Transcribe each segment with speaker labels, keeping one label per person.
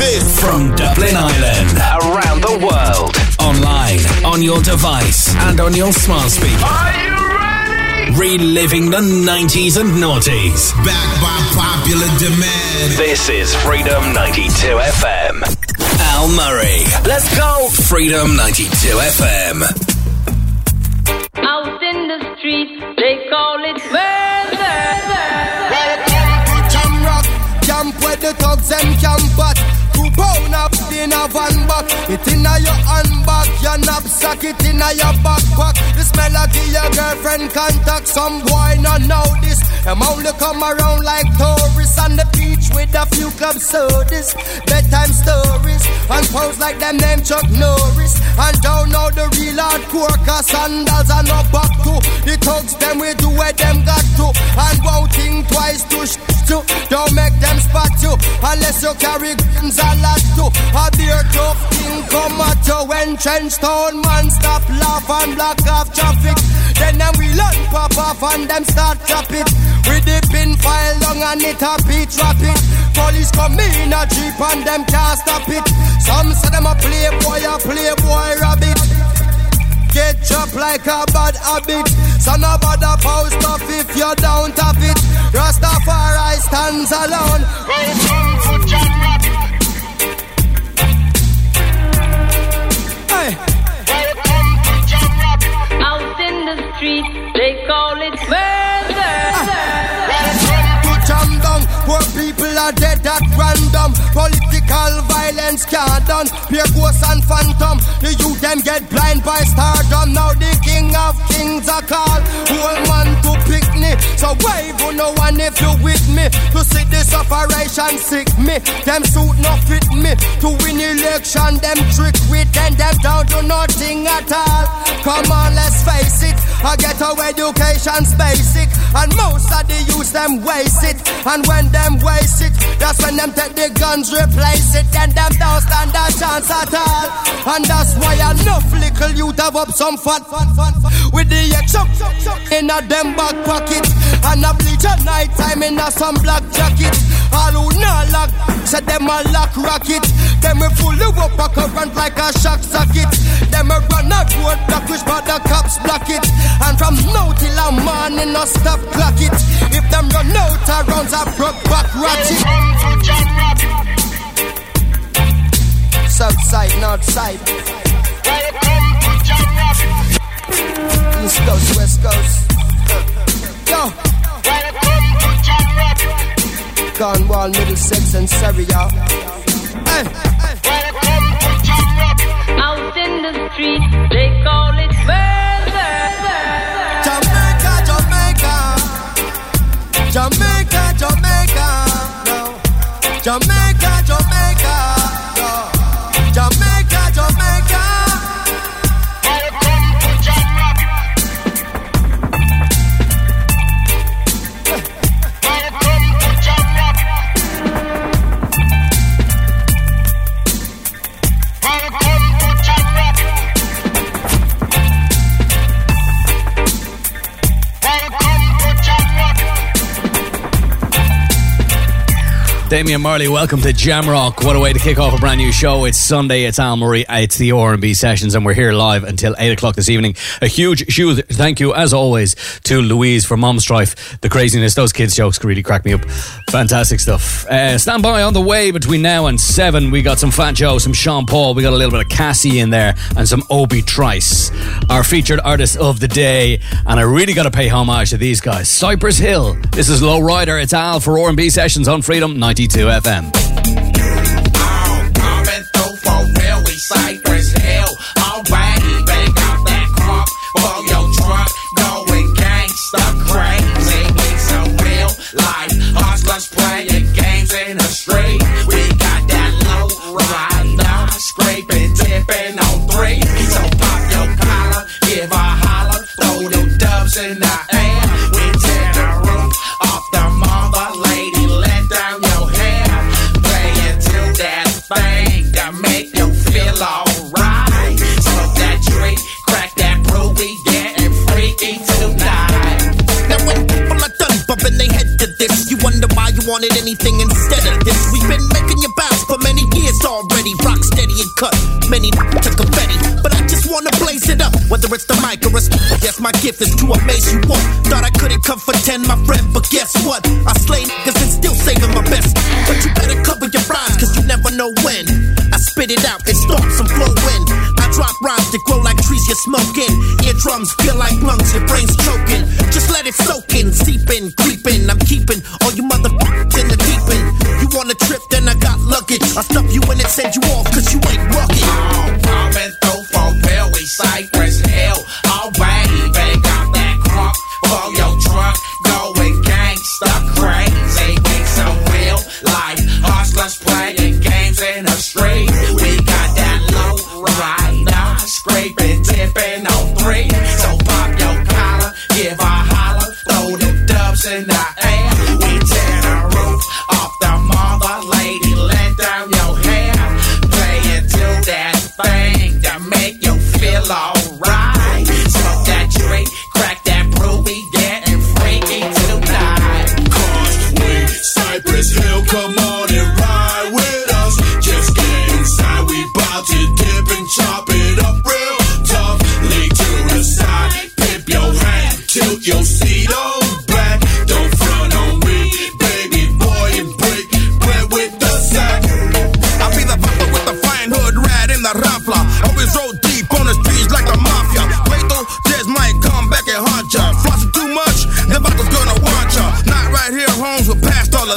Speaker 1: this.
Speaker 2: From Dublin Island, around the world, online, on your device, and on your smart speaker.
Speaker 3: Are you ready?
Speaker 2: Reliving the 90s and noughties.
Speaker 1: Back by popular demand.
Speaker 2: This is Freedom 92 FM. Al Murray. Let's go. Freedom 92 FM.
Speaker 4: Out in the street, they call it murder.
Speaker 5: Welcome to Jamrock, camp where the thugs and camp at. Two pound up in a van back. It in a your handbag, your knapsack, it in a your backpack. The smell of your girlfriend contact. Some boy not know this. Them only come around like tourists on the beach with a few club sodas, bedtime stories, and pose like them name Chuck Norris. And don't know the real hardcore, cause sandals are no back to. The thugs them we do where them got to, and won't think twice to sh- Don't make them spot you, unless you carry guns a lot to. A beer tough thing come at you when trench town man stop laugh and block off traffic. Then them we learn pop off and them start drop it. With the pin file long and it a beat drop it. Police come in a jeep and them can't stop it. Some say them a playboy, a playboy rabbit. Get chopped like a bad habit. So no bother post off if you don't have it. Rastafari stands alone. Welcome to John Hey. Welcome to John
Speaker 4: Out in the street, they call it murder.
Speaker 5: Welcome to Down, where people are dead Political violence can't done. Pure ghosts and phantom. The youth them get blind by stardom. Now the king of kings are called. Whole man to pick me. So wave on no one if you me. To see this operation sick me. Them suit no fit me. To win election, them trick with them. Them down to nothing at all. Come on, let's face it. I get our education's basic. And most of the youth them waste it. And when them waste it, that's when them take the guns, replace it. Then them don't stand a chance at all. And that's why enough little youth have up some fat, fat, fat, fat. With the chuck in a them back pocket. And a bleach at night time in a some black jacket. All who not lock, said them a lock rocket. Them we pull you up a current like a shock socket. Them a run a road block which but the cops block it. And from now till a morning no stop clock it. If them run out of rounds a broke back ratchet. South side, north side. East coast, west coast. Yo. Cornwall, Middlesex, and Surrey, y'all. Hey.
Speaker 4: Out in the street, they call it murder.
Speaker 5: Jamaica, Jamaica. Jamaica, Jamaica. No. Jamaica,
Speaker 6: Damian Marley, welcome to Jamrock. What a way to kick off a brand new show. It's Sunday, it's Al Murray, it's the R&B Sessions, and we're here live until 8 o'clock this evening. A huge, huge thank you, as always, to Louise for Mom Strife. The craziness, those kids' jokes can really crack me up. Fantastic stuff. Uh, stand by on the way between now and 7. We got some Fat Joe, some Sean Paul, we got a little bit of Cassie in there, and some Obi Trice, our featured artist of the day. And I really got to pay homage to these guys. Cypress Hill, this is Low Rider, it's Al for R&B Sessions on Freedom
Speaker 7: 90. 22FM. Their head to this, you wonder why you wanted anything instead of this, we've been making you bounce for many years already. Rock steady and cut many to confetti. But I just wanna blaze it up, whether it's the mic or a Yes, my gift is to amaze you all. Thought I couldn't come for 10, my friend, but guess what? I slay niggas and still saving my best. But you better cover your rhymes, cause you never know when. I spit it out and start some flow in. I rhymes that grow like trees you're smoking. Eardrums feel like lungs, your brain's choking. Just let it soak in, seeping, creeping. I'm keeping all you motherfuckers in the deep end. You want a trip, then I got luggage. I'll stuff you in and send you off, cause you ain't rugged.
Speaker 1: Pumping through for Perry, Cypress Hill.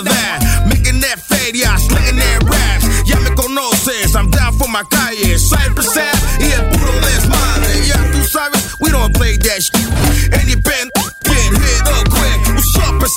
Speaker 1: That.
Speaker 7: Making that fade, yeah, slinging that raps. Ya me conoces, I'm down for my calle. Cypress Ave, yeah, puro les madre. Yeah, tú sabes, we don't play that shit. Any band, get hit up quick. What's up, per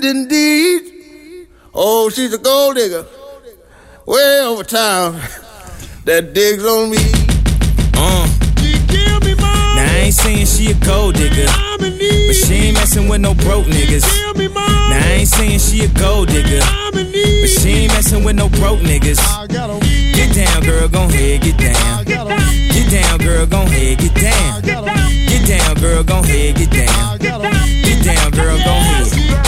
Speaker 8: friend indeed. Oh, she's a gold digger way over town that digs on me.
Speaker 9: Uh. Now I ain't saying she a gold digger, but she ain't messing with no broke niggas. Now I ain't saying she a gold digger, but she ain't messing with no broke niggas. Get down, girl, gon' head, get down. Get down, girl, gon' head, get down. Get down, girl, gon' head, get down. Get down, girl, gon' head.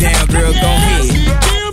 Speaker 9: girl, gon' head.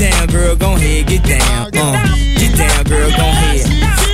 Speaker 10: Down, girl, gon' head, get down. Uh, get down, girl, gon' head.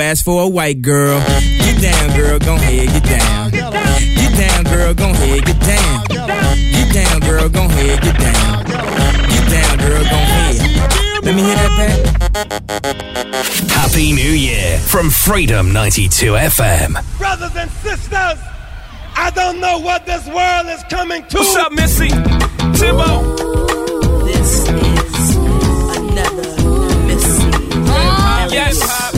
Speaker 10: ass for a white girl. Get down, girl, gon' head, get down. Get down, girl, gon' head, get down. Get down, girl, gon' head, get down. Get down, girl, gon' head. Let me hear that back.
Speaker 11: Happy New Year from Freedom 92 FM.
Speaker 12: Brothers and sisters, I don't know what this world is coming to.
Speaker 13: What's up, Missy? Timbo.
Speaker 14: This is another Missy
Speaker 13: Yes,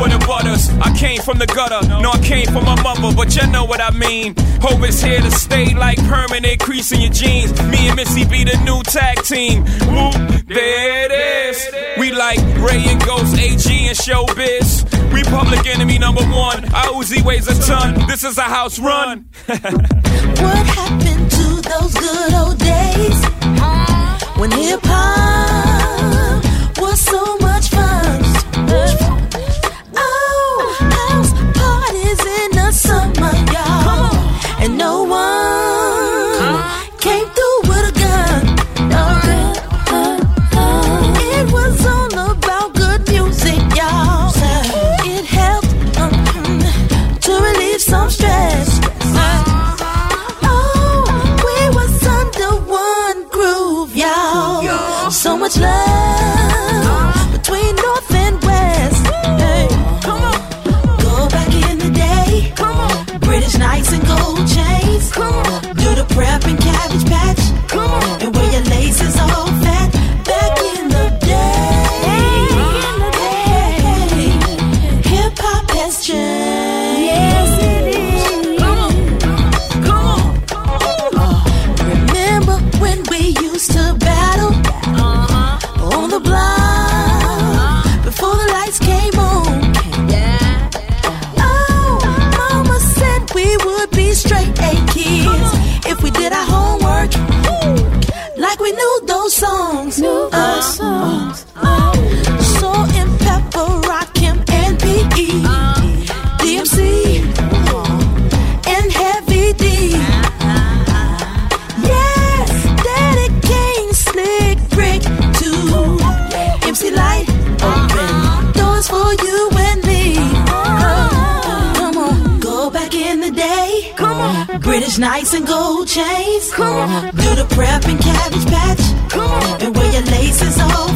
Speaker 13: for the butters. I came from the gutter. No, I came from my mother, but you know what I mean. Hope it's here to stay like permanent crease in your jeans. Me and Missy be the new tag team. Whoop, there it is. We like Rae and Ghost, AG and Showbiz. We public enemy number one. Our Uzi weighs a ton. This is a house run.
Speaker 14: What happened to those good old days when hip hop was so nights and gold chains. Come on, do the prep and cabbage patch. Come on, and wear your laces all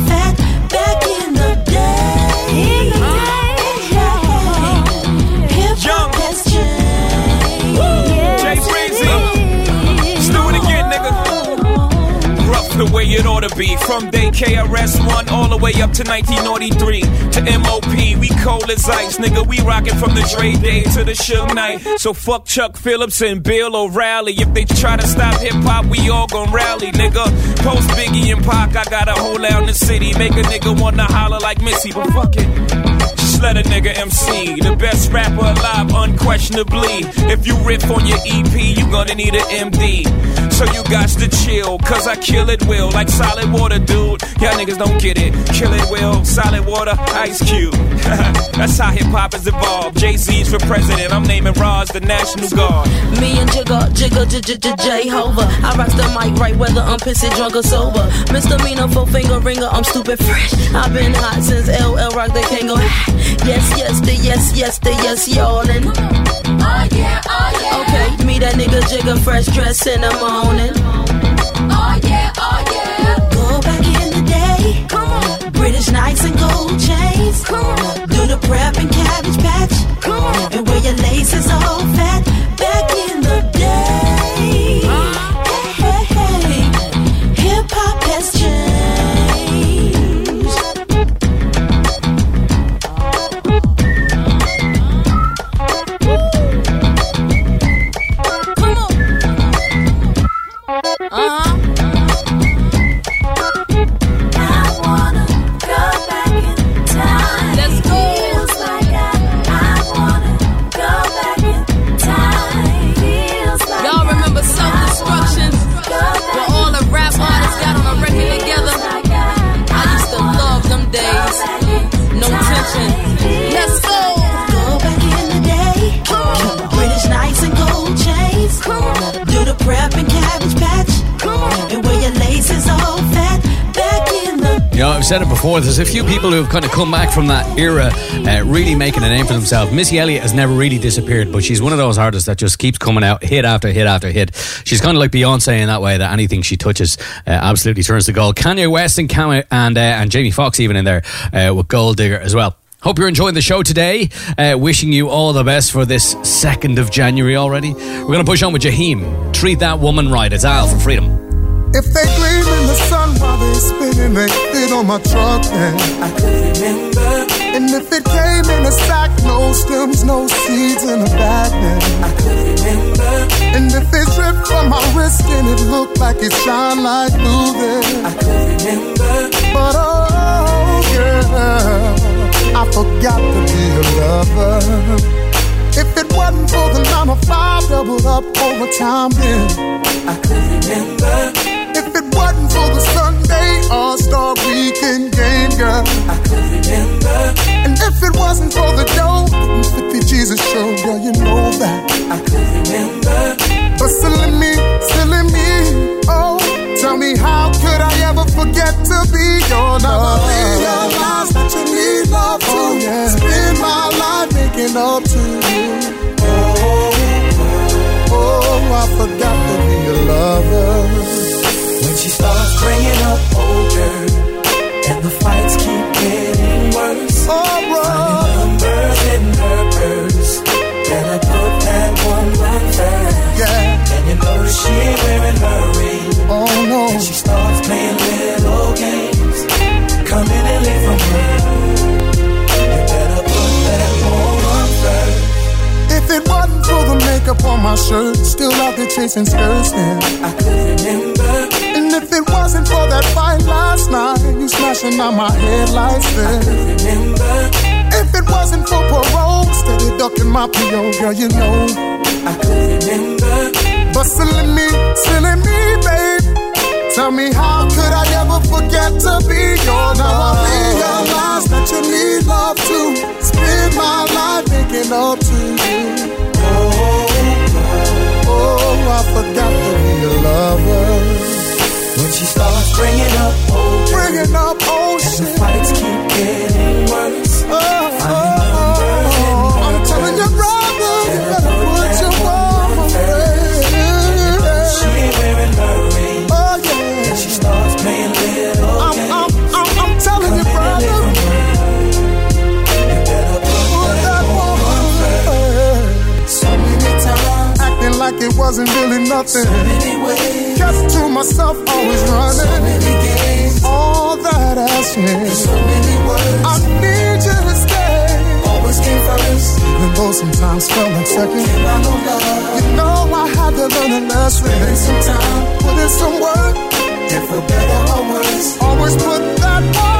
Speaker 13: way it ought to be. From day KRS-One all the way up to 1993 to MOP. We cold as ice, nigga. We rockin' from the Dre Day to the Suge Knight. So fuck Chuck Phillips and Bill O'Reilly. If they try to stop hip hop, we all gon' rally, nigga. Post Biggie and Pac, I got a hole out in the city. Make a nigga wanna holler like Missy, but fuck it.
Speaker 10: Just let a nigga MC, the best rapper alive, unquestionably. If you riff on your EP, you gonna need an MD. So you got to chill, cause I kill it will, like solid water, dude. Y'all niggas don't get it. Kill it will, solid water, ice cube. That's how hip hop has evolved. Jay Z's for president, I'm naming Roz the National Guard.
Speaker 14: Me and Jigga, Jigga, J J J J Hova. I rock the mic right whether I'm pissy, drunk or sober. Misdemeanor, four finger ringer, I'm stupid fresh. I've been hot since LL Rock, they can't go. Yes, yes, the yes, yes, the yes, y'allin'. Oh yeah, oh yeah. Okay, me that nigga Jigga, fresh dress in the morning. Oh yeah, oh yeah. Go back in the day. Come on. British Knights and gold chains. Come on.
Speaker 6: Before. There's a few people who have kind of come back from that era, uh, really making a name for themselves. Missy Elliott has never really disappeared, but she's one of those artists that just keeps coming out hit after hit after hit. She's kind of like Beyonce in that way that anything she touches uh, absolutely turns to gold. Kanye West and Cam- and uh, and Jamie Foxx even in there uh, with Gold Digger as well. Hope you're enjoying the show today. Uh, wishing you all the best for this 2nd of January already. We're going to push on with Jaheim. Treat that woman right. It's Al for Freedom.
Speaker 15: If they gleam in the sun while they spinning, they fit on my truck, then I could remember. And if it came in a sack, no stems, no seeds in a bag, then I could remember. And if it dripped from my wrist and it looked like it shine like blue, then I could remember. But oh, girl, I forgot to be a lover. If it wasn't for the nine to five doubled up overtime, then I could remember. If it wasn't for the Sunday All Star Weekend game, girl, I could remember. And if it wasn't for the dough, the 50 Jesus show, girl, you know that I could remember. But silly me, silly me, oh, tell me how could I ever forget to be your love? Never oh, oh, realize that you need love too. Oh, yeah. Spend my life making up to you. Oh, oh, oh, I forgot to be a lover.
Speaker 16: Starts bringing up older and the fights keep getting worse.
Speaker 15: Bro.
Speaker 16: Finding numbers in her purse. Better put that woman first.
Speaker 15: Yeah.
Speaker 16: And you know she ain't wearing her ring.
Speaker 15: Oh no.
Speaker 16: And she starts playing little games. Coming and leave from her. You better put that woman first.
Speaker 15: If it wasn't for the makeup on my shirt, still out there chasing skirts, then
Speaker 16: I could remember.
Speaker 15: If it wasn't for that fight last night, you smashing out my headlights, then
Speaker 16: I could remember.
Speaker 15: If it wasn't for parole, steady ducking my PO, girl, you know
Speaker 16: I could remember.
Speaker 15: But silly me, silly me, babe. Tell me how could I ever forget to be your love? Never realize that you need love too. Spend my life making up to you. Oh, oh, oh I forgot to be a lover.
Speaker 16: When she starts bringing up old,
Speaker 15: Bringing up old
Speaker 16: and the fights keep getting worse.
Speaker 15: Oh, like it wasn't really nothing.
Speaker 16: ways,
Speaker 15: Kept to myself, always
Speaker 16: so
Speaker 15: running.
Speaker 16: many games,
Speaker 15: All that said.
Speaker 16: so many words.
Speaker 15: I need you to stay.
Speaker 16: Always came first.
Speaker 15: Even though sometimes felt like second.
Speaker 16: Came out love.
Speaker 15: You know I had to learn a lesson.
Speaker 16: Spend some time,
Speaker 15: Put in some work.
Speaker 16: and for better or worse,
Speaker 15: Always put that woman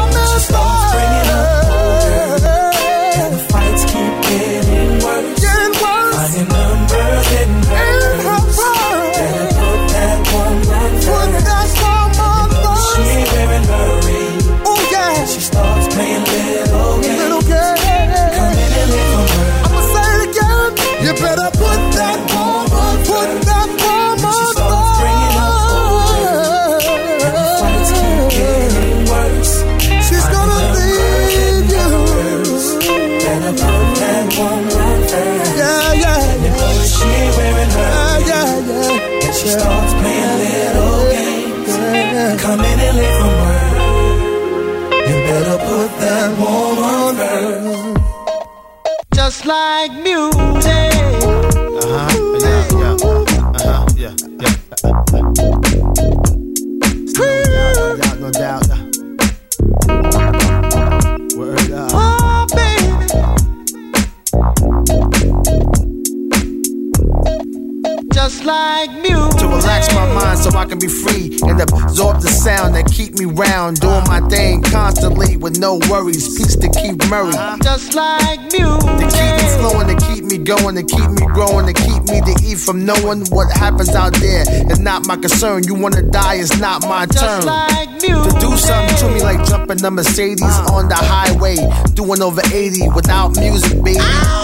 Speaker 5: no worries. Peace to keep Murray.
Speaker 17: Just like music.
Speaker 5: To keep me flowing, to keep me going, to keep me growing, to keep me to eat from knowing what happens out there is not my concern. You wanna die, it's not my turn.
Speaker 17: Just like music.
Speaker 5: To do something to me like jumping the Mercedes on the highway, doing over 80 without music, baby.
Speaker 17: Crazy.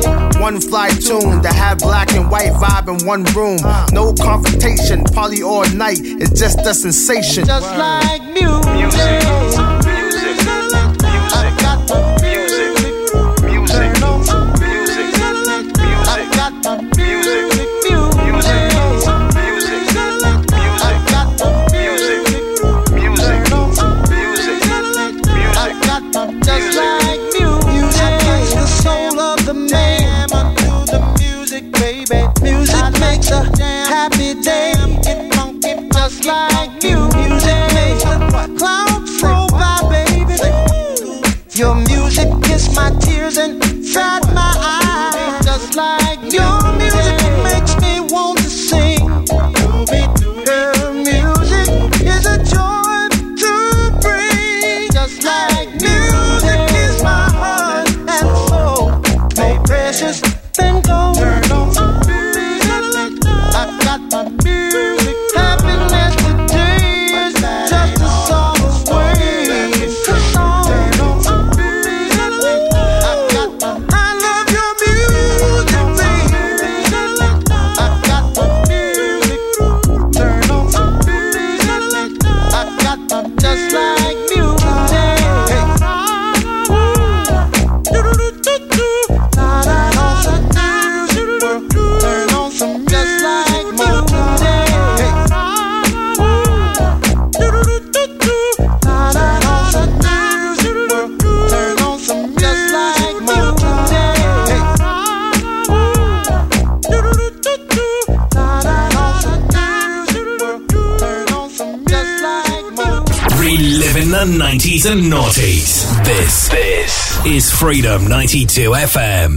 Speaker 5: One fly tune to have black and white vibe in one room. No confrontation, party all night. It's just a sensation.
Speaker 17: Just like music.
Speaker 2: Freedom 92 FM.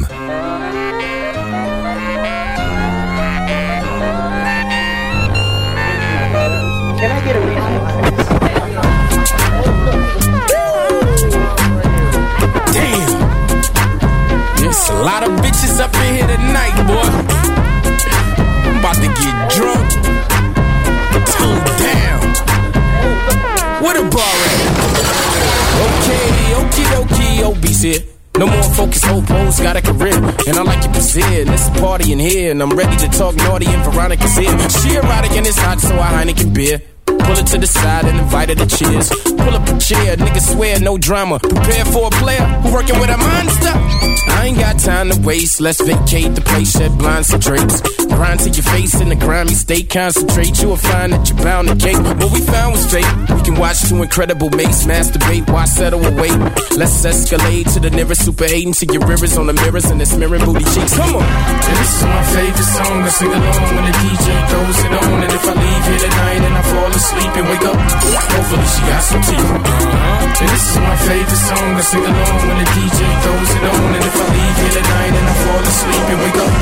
Speaker 10: Party in here, and I'm ready to talk naughty, and Veronica's here. She erotic and it's hot, so I Heineken beer. Pull it to the side and invite her to cheers. Pull up a chair, niggas swear, no drama. Prepare for a player who working with a monster. I ain't got time to waste, let's vacate the place, shed blinds and drapes. Grind to your face in the grimy state, concentrate. You will find that you're bound to cake. What we found was fake. We can watch two incredible mates masturbate, why settle wait? Let's escalate to the nearest super 8 and see your rivers on the mirrors and the smearing booty cheeks. Come on.
Speaker 18: This is my favorite song. I sing along when the DJ throws it on. And if I leave here tonight and I fall asleep and wake up, hopefully she got some teeth. Uh-huh. This is my favorite
Speaker 19: song, I sing along when the DJ throws it on. And if I leave here tonight and I fall asleep and wake up,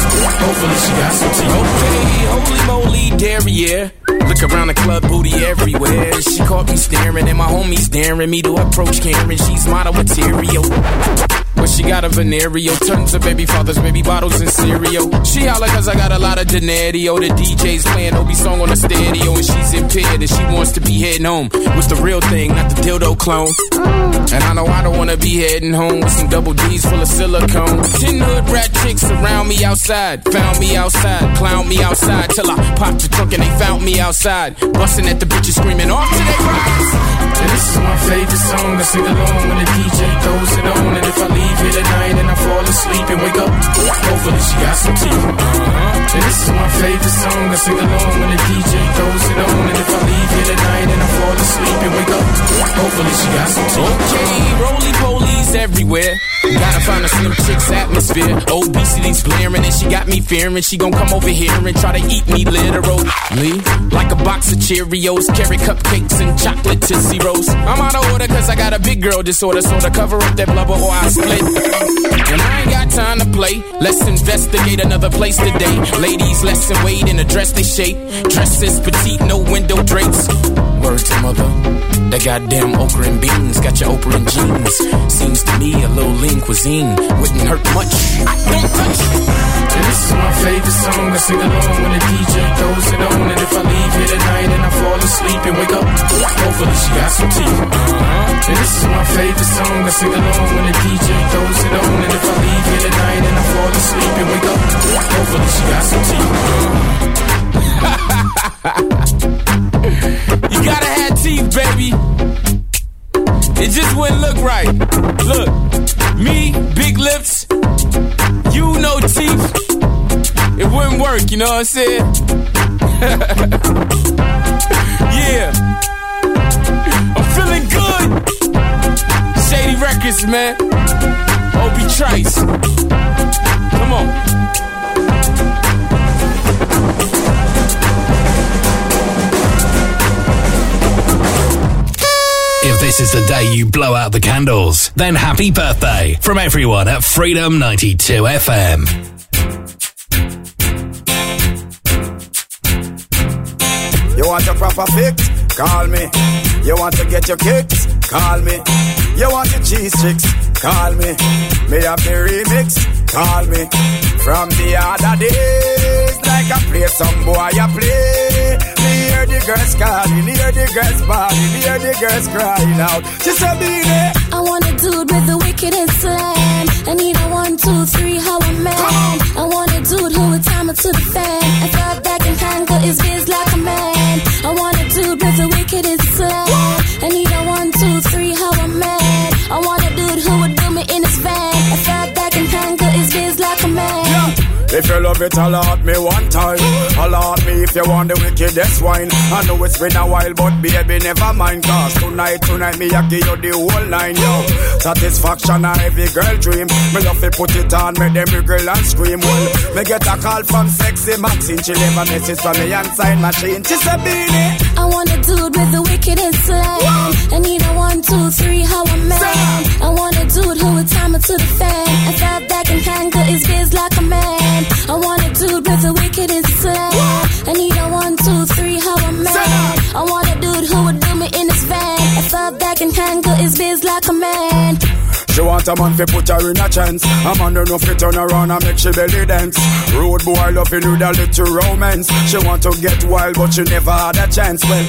Speaker 19: hopefully she got some tea.
Speaker 10: Okay, holy moly, derriere. Look around the club, booty everywhere. She caught me staring, and my homies daring me to approach Karen. She's model material. But she got a venereal, tons of baby fathers, baby bottles, and cereal. She holla cause I got a lot of denario. The DJ's playing Obi song on the stereo, and she's impaired, and she wants to be heading home with the real thing, not the dildo clone. And I know I don't wanna be heading home with some double D's full of silicone. Ten hood rat chicks around me outside, found me outside, clown me outside till I popped the trunk and they found me outside, busting at the bitches screaming off to their rides.
Speaker 19: This is my favorite song, I sing along when the DJ throws it on. And if I leave here tonight and I fall asleep and wake up, hopefully she got some tea. Uh-huh. And this is my favorite song, I sing along when the DJ throws it on. And if I leave here tonight and I fall asleep and wake up, hopefully she got some tea.
Speaker 10: Okay, roly polies everywhere. Gotta find a slim chick's atmosphere. Obesity's blaring and she got me fearing. She gon' come over here and try to eat me literally. Like a box of Cheerios, carrot cupcakes, and chocolate Tootsie Rolls. I'm out of order cause I got a big girl disorder. So to cover up that blubber or I split. And I ain't got time to play. Let's investigate another place today. Ladies, let's wait in a dress they shape. Dresses petite, no window drapes. Word to mother. That goddamn okra and beans got your Oprah and jeans. Seems to me a little lean cuisine wouldn't hurt much. Don't touch.
Speaker 19: This is my favorite song, I sing along when the DJ throws it on. And if I leave here tonight and I fall asleep and wake up, hopefully she got some tea. Uh-huh. This is my favorite song, I sing along when the DJ throws it on. And if I leave here tonight and I fall asleep and wake up, hopefully she got some tea.
Speaker 10: You gotta have teeth, baby. It just wouldn't look right. Look, me, big lips, you no teeth. It wouldn't work, you know what I'm saying? yeah. I'm feeling good. Shady Records, man. Obi Trice. Come on.
Speaker 2: This is the day you blow out the candles, then happy birthday from everyone at Freedom 92 FM.
Speaker 5: You want a proper fix? Call me. You want to get your kicks? Call me. You want your cheese sticks? Call me. Me have the remix? Call me. From the other days, like I play some boy, I play. Me hear the girls calling, hear the girls bawling, hear the girls crying out. She said, there.
Speaker 20: I want a dude with the wickedest slam. I need a one, two, three, how a man. I want a dude who would time it to the fan. I thought that can handle his biz like a man. I want a dude with the wickedest slam.
Speaker 5: If you love it, allot me one time. Allot me if you want the wickedest wine. I know it's been a while, but baby, never mind. Cause tonight, tonight, me, I give you the whole line, yo. Satisfaction, a every girl dream. Me love to put it on, make them wiggle and scream. Well, me get a call from sexy Maxine. She leave a message from me inside machine. She said, Beenie.
Speaker 20: I want a dude with the wickedest slam. I need a one, two, three, how a man. I want a dude who would time it to the fan. I thought that can handle his biz like a man. I want a dude with the wickedest slam. I need a one, two, three, how a man. I want a dude who would do me in his van. If I thought that can handle his biz like a man.
Speaker 5: She want a man fi put her in a chance. A man don't know fi turn around and make she belly dance. Road boy loving with a little romance. She want to get wild but she never had a chance. Well,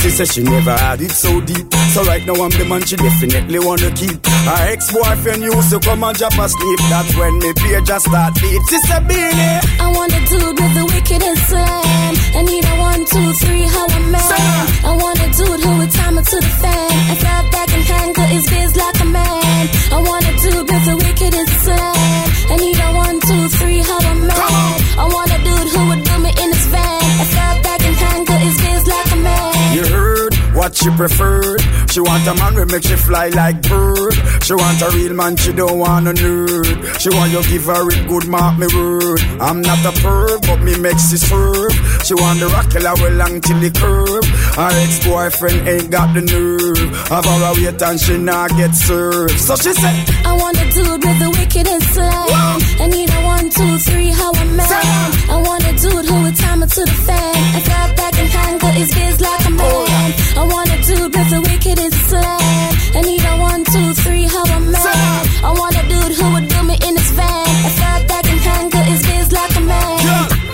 Speaker 5: she said she never had it so deep. So right now I'm the man she definitely wanna keep. Her ex-boyfriend used to come and drop asleep. That's when me page just start beat. She said, Beenie.
Speaker 20: I want a dude with the wickedest slam. I need a one, two, three, how a man. I want a dude who would time it to the fan. I thought that can handle his biz
Speaker 5: she preferred.
Speaker 21: She want a man we make she fly like bird. She want a real man, she don't want a nerd. She want you give her a good mark me word. I'm not a perv, but me makes it swerve. She want the rock killer well long till the curve. Her ex-boyfriend ain't got the nerve. Have her a wait and she not get served. So she said,
Speaker 20: I want a dude with the wickedest slang. I need a one, two, three, how I'm man. I want a dude who would time it to the fan. I felt that can handle his biz like a man. Oh, I want a with the wickedest slang. I need a one, two, three, how a man. I want a dude who would do me in his van. I felt that can handle his biz like a man.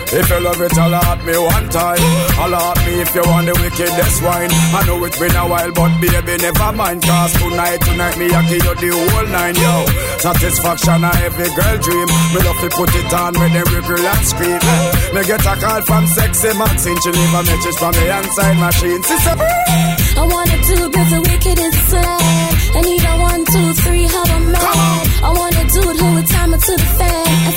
Speaker 21: If you love it, holla at me one time. Holla at me if you want the wickedest wine. I know it's been a while, but baby, never mind. Cause tonight, tonight, me, I give you the whole nine, yo. Satisfaction, a every girl dream. Me love to put it on, make them wiggle and scream. Me get a call from sexy Maxine. She leave a message from the inside machine. Sister,
Speaker 20: I want a dude with the wickedest slang. I need a one, two, three, how man. I want a dude who would time it to the fan.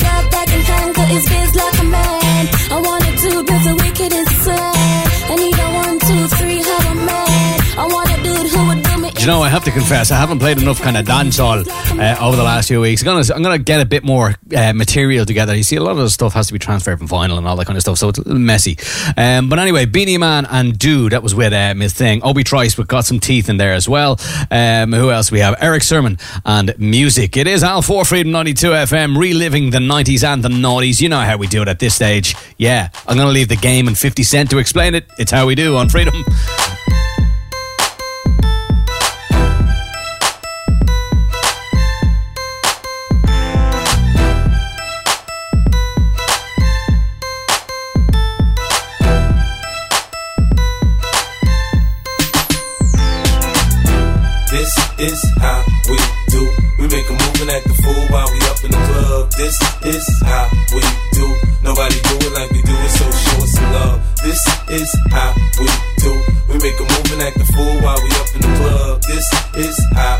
Speaker 6: Know, I have to confess, I haven't played enough kind of dancehall uh, over the last few weeks. I'm gonna, I'm gonna get a bit more uh, material together. You see, a lot of the stuff has to be transferred from vinyl and all that kind of stuff, so it's a little messy. Um, but anyway, Beenie Man and Dude, that was with uh, Miss Thing. Obi Trice, we got some teeth in there as well. Um, who else we have? Erick Sermon and music. It is Al 4 Freedom 92 FM, reliving the 90s and the noughties. You know how we do it at this stage. Yeah, I'm gonna leave the game and 50 Cent to explain it. It's how we do on Freedom.
Speaker 22: Is how we do. We make a move and act the fool while we up in the club. This is how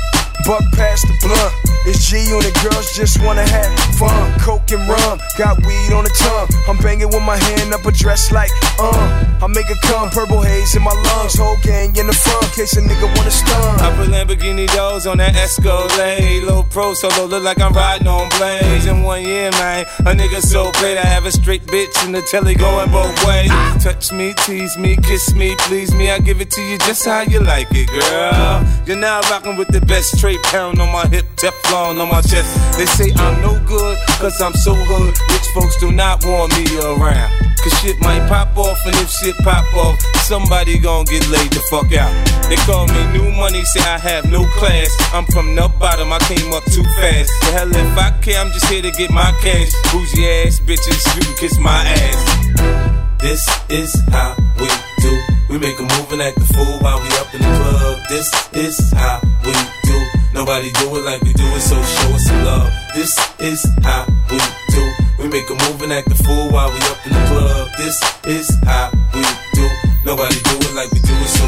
Speaker 5: Buck past the blunt. It's G on the girls just wanna have fun. Coke and rum, got weed on the tongue. I'm banging with my hand up a dress like, uh. I make it come, purple haze in my lungs. Whole gang in the front, case a nigga wanna stun.
Speaker 13: I put Lamborghini doors on that Escalade. Low pro solo, look like I'm riding on blades. In one year, man, a nigga so great. I have a straight bitch in the telly going both ways. Touch me, tease me, kiss me, please me. I give it to you just how you like it, girl. You're now rocking with the best straight pound on my hip, Teflon on my chest. They say I'm no good, cause I'm so hood. Rich folks do not want me around. Cause shit might pop off, and if shit pop off, somebody gon' get laid the fuck out. They call me new money, say I have no class. I'm from the bottom, I came up too fast. The hell if I care, I'm just here to get my cash. Bougie ass bitches, you can kiss my ass.
Speaker 22: This is how we do. We make a move and act the fool while we up in the club. This is how we do. Nobody do it like we do it, so show us some love. This is how we do. We make a move and act the fool while we up in the club. This is how we do. Nobody do it like we do it, so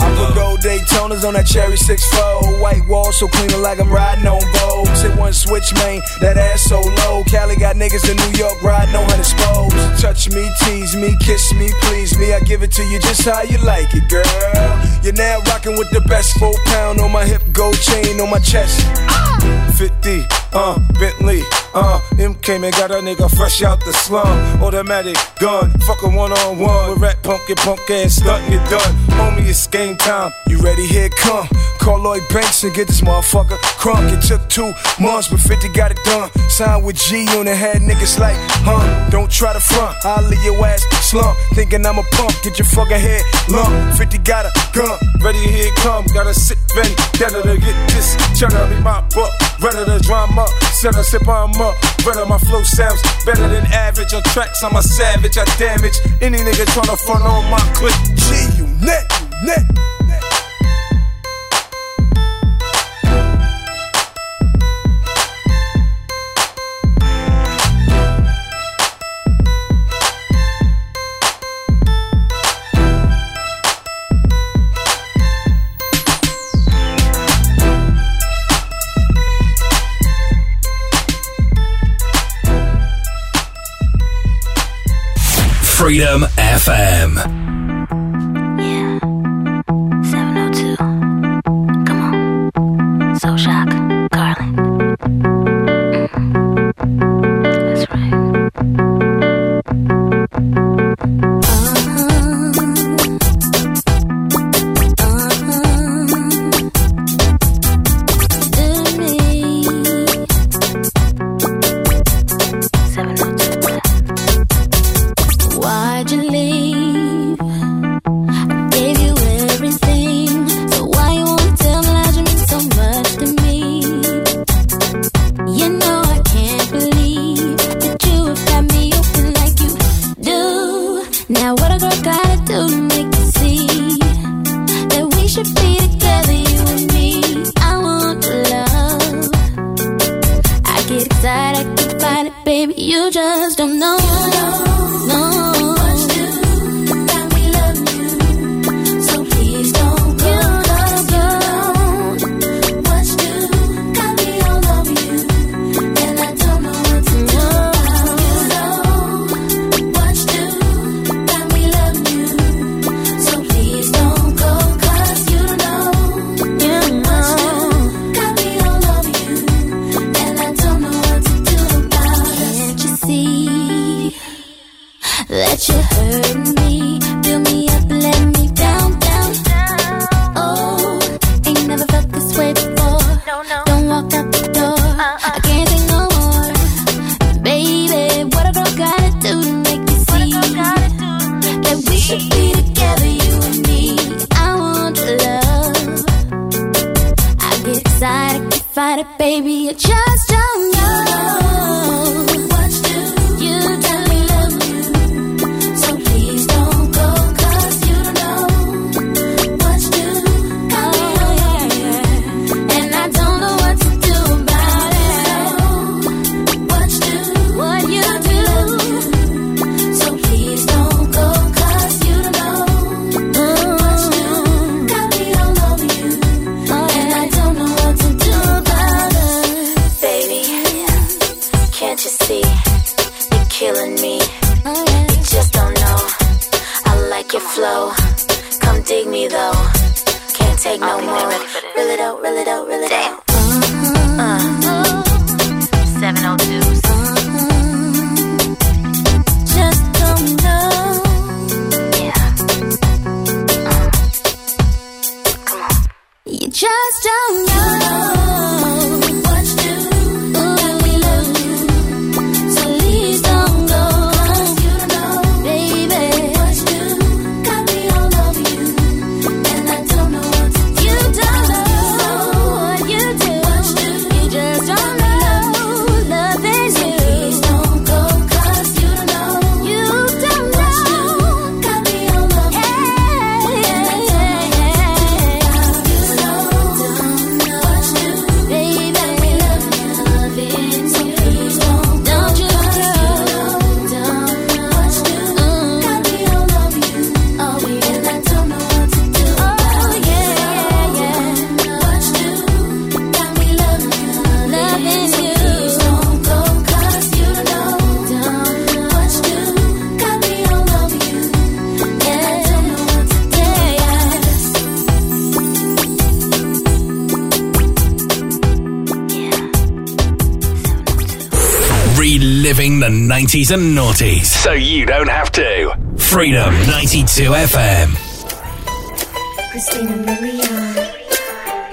Speaker 5: I put gold Daytonas on that cherry 6 White wall so clean like I'm riding on Vogue. Hit one switch, man, that ass so low. Cali got niggas in New York riding on hundred spokes. Touch me, tease me, kiss me, please me. I give it to you just how you like it, girl. You're now rocking with the best four pound on my hip, gold chain on my chest. Oh!
Speaker 13: 50, uh, Bentley, uh, M came and got a nigga fresh out the slum. Automatic gun, fuck a one on one. With rat punk and punk ass stuntin' you done. Homie, it's game time.
Speaker 5: You ready? Here come. Call Lloyd Banks and get this motherfucker crunk. It took two months, but 50 got it done. Signed with G on the head, niggas like, huh? Don't try to front. I'll leave your ass slump. Thinking I'm a punk, get your fucking head lump. 50 got a gun.
Speaker 13: Ready, here come. Gotta sit ready. Gotta get this. Tryna be my buck. Ready the drama. Set a sip on up. Better my flow sounds better than average. On tracks, I'm a savage. I damage any nigga tryna front on my clip.
Speaker 5: G, you net, you net.
Speaker 11: Freedom FM.
Speaker 20: and
Speaker 11: noughties. So you don't have to. Freedom 92 FM.
Speaker 20: Christina
Speaker 23: Maria.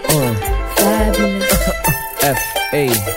Speaker 23: Oh. Fabulous. F-A.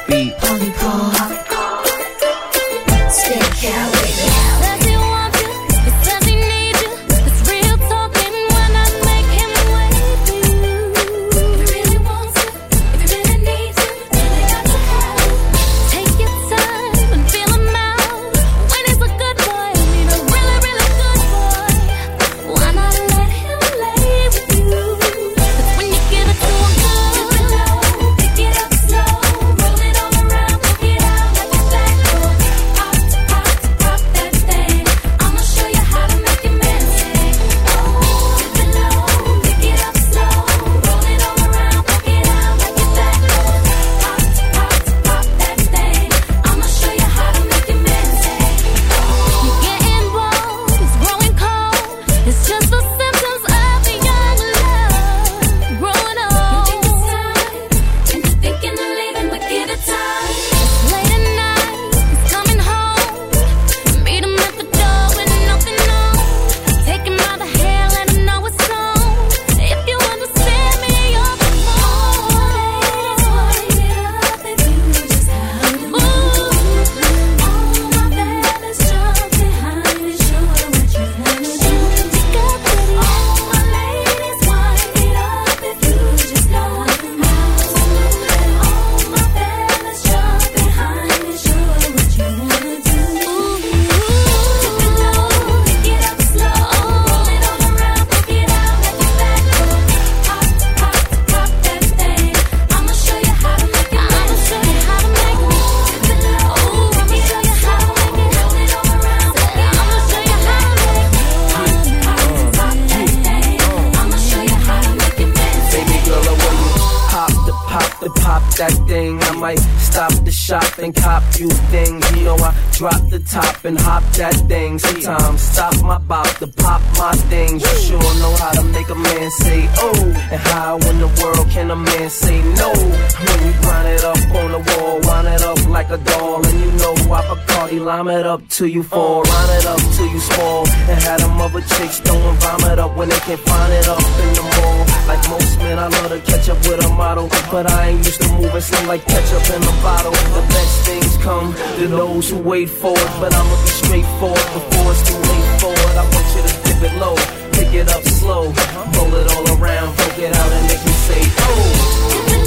Speaker 23: forward, but I'ma be straightforward before it's too late for it. I want you to dip it low, pick it up slow, roll it all around, poke it out, and make me say,
Speaker 20: oh.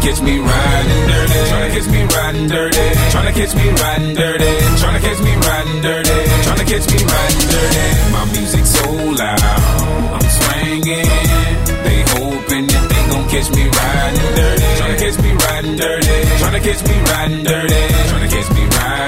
Speaker 24: catch me riding dirty. Tryna catch me riding dirty. Tryna catch me riding dirty. Tryna catch me riding dirty. Tryna catch me riding dirty. My music so loud, I'm swinging. They hoping that they gon' catch me riding dirty. Tryna catch me riding dirty. Tryna catch me riding dirty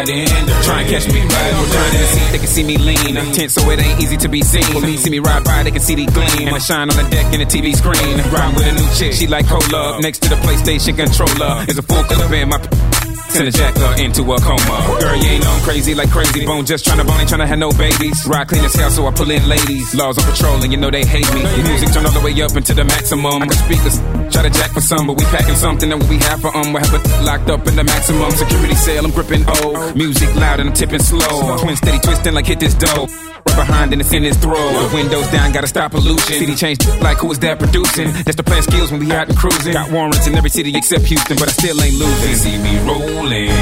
Speaker 24: riding. Trying to catch me riding they can see me lean. Tense, so it ain't easy to be seen. When me see me ride by, they can see the gleam. And I shine on the deck in the TV screen. Ride with a new chick, she like cola. Next to the PlayStation controller is a full clip in my. Send a jacker into a coma. Girl, you ain't on crazy like Krayzie Bone. Just tryna bone, ain't tryna have no babies. Ride clean as hell, so I pull in ladies. Laws on patrol, and you know they hate me. Music turn all the way up into the maximum. I can speak this, try to jack for some, but we packing something that we have for um. We have it locked up in the maximum security cell. I'm gripping O. Music loud and I'm tipping slow. Twin steady twisting like hit this dough. Right behind and it's in his throat. The windows down, gotta stop pollution. City changed like who is that producing? That's the plan skills when we out and cruising. Got warrants in every city except Houston, but I still ain't losing. They see me rolling,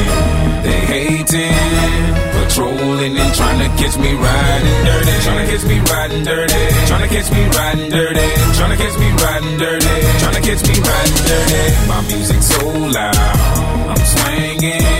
Speaker 24: they hating, patrolling and trying to catch me riding dirty. Trying to catch me riding dirty. Trying to catch me riding dirty. Trying to catch me riding dirty. Trying to catch me riding dirty. My music so loud, I'm swinging.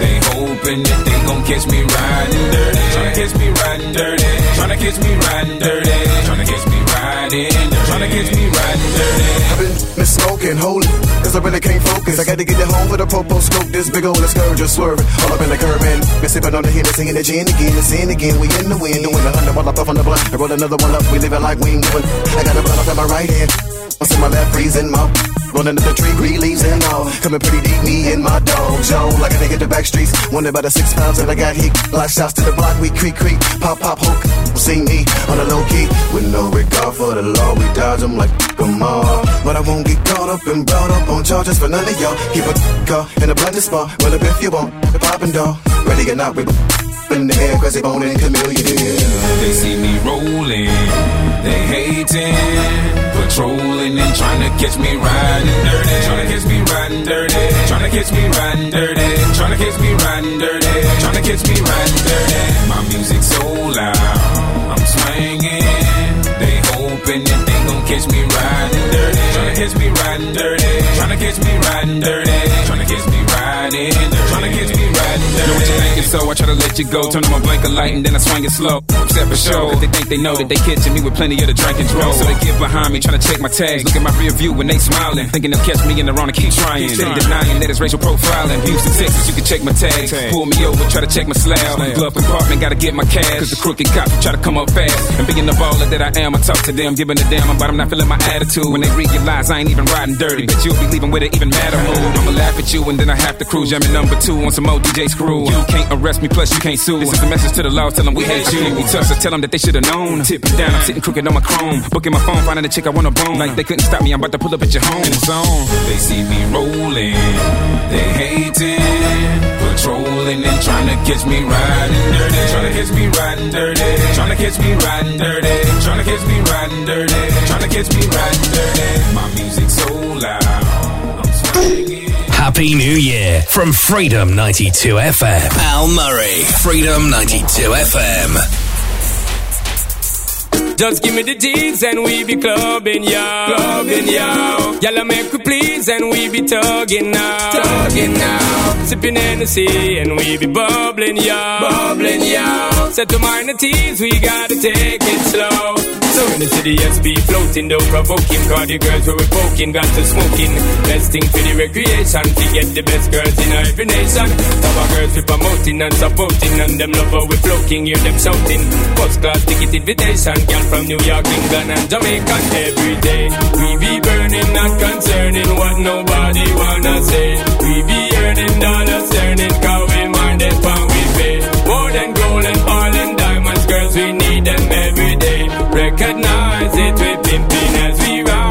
Speaker 24: They hoping that they gon' catch me riding dirty. Tryna catch me riding dirty. Tryna catch me riding dirty. Tryna catch me riding dirty. Tryna catch me riding dirty.
Speaker 25: I've been miss smoking, holy, cause I really can't focus. I gotta get it home for the popo scope. This big old scourge just swerving. All up in the curb and been sipping on the hit and singing the gin again and sin again. We in the wind, doing a hundred while I puff on the blunt. I roll another one up, we living like we ain't doing. I got a blunt up in my right hand. What's in my left, freezing my Rolling up the tree, green leaves and all. Coming pretty deep, me and my dog, Joe. Like a nigga the back streets. Wondering about the six pounds that I got heat. Lot shots to the block, we creak, creak. Pop, pop, hook. See me on the low key. With no regard for the law, we dodge them like them all. But I won't get caught up and brought up on charges for none of y'all. Keep a car uh, in a blended spot. Well, if you want, the poppin' dog. Ready or not, we in the air, they bone and Chamillionaire.
Speaker 24: They see me rolling, they hating, patrolling and trying to catch me riding dirty. Trying to catch me riding dirty. Trying to catch me riding dirty. Trying to catch me riding dirty. Trying to catch me riding dirty. My music so loud, I'm swinging. They hoping that they gon' catch me riding dirty. Trying to catch me riding dirty. Trying to catch me riding dirty. Trying to catch me riding dirty. To catch me riding dirty. Know what you thinking, so I try to let you go. Turn on my blinker light and then I swing it slow. Upset for show, they think they know that they catching me with plenty of the drink and. So they get behind me, trying to check my tags. Look at my rear view when they smiling. Thinking they'll catch me in the wrong and keep trying. Steady denying that it's racial profiling. Houston, Texas, you can check my tags. Pull me over, try to check my slab. Glove compartment, gotta get my cash. Cause the crooked cops try to come up fast. And being the baller that I am, I talk to them, giving a damn about I'm not feeling my attitude. When they realize I ain't even riding dirty, but you'll be leaving with an even madder mood. I'ma laugh at you and then I have to cruise. Jamming number two on some old DJ screw. You can't arrest me, plus you can't sue. This is a message to the law, tell them we hate you. We touch us, tell them that they should've known. Tip it down, I'm sitting crooked on my chrome. Booking my phone, finding a chick I wanna bone. Like they couldn't stop me, I'm about to pull up at your home. Zone. They see me rolling, they hating, patrolling and trying to catch me riding dirty. Trying to catch me riding dirty. Trying to catch me riding dirty. Trying to catch me riding dirty. Trying to catch me riding dirty. My music so loud, I'm swinging.
Speaker 11: Happy New Year from Freedom 92 FM. Al Murray, Freedom 92 FM.
Speaker 26: Just give me the G's and we be clubbing, yo. Clubbing, yo. Y'all make we please and we be tugging now. Tugging now. Sipping Hennessy and we be bubbling, yo. Bubbling, yo. Set to minor teas, we gotta take it slow. So in the city, SB floating, though provoking. Cause the girls who we're poking, got to smoking. Best thing for the recreation, to get the best girls in every nation. Our girls we promoting and supporting, and them love we floating, hear them shouting. First class ticket invitation, girl from New York, England, and Jamaica every day. We be burning, not concerning what nobody wanna say. We be earning dollars, earning, cause we minded when we pay. More than gold and oil and diamonds, girls, we need them every day. Recognize it, pimping as we riding.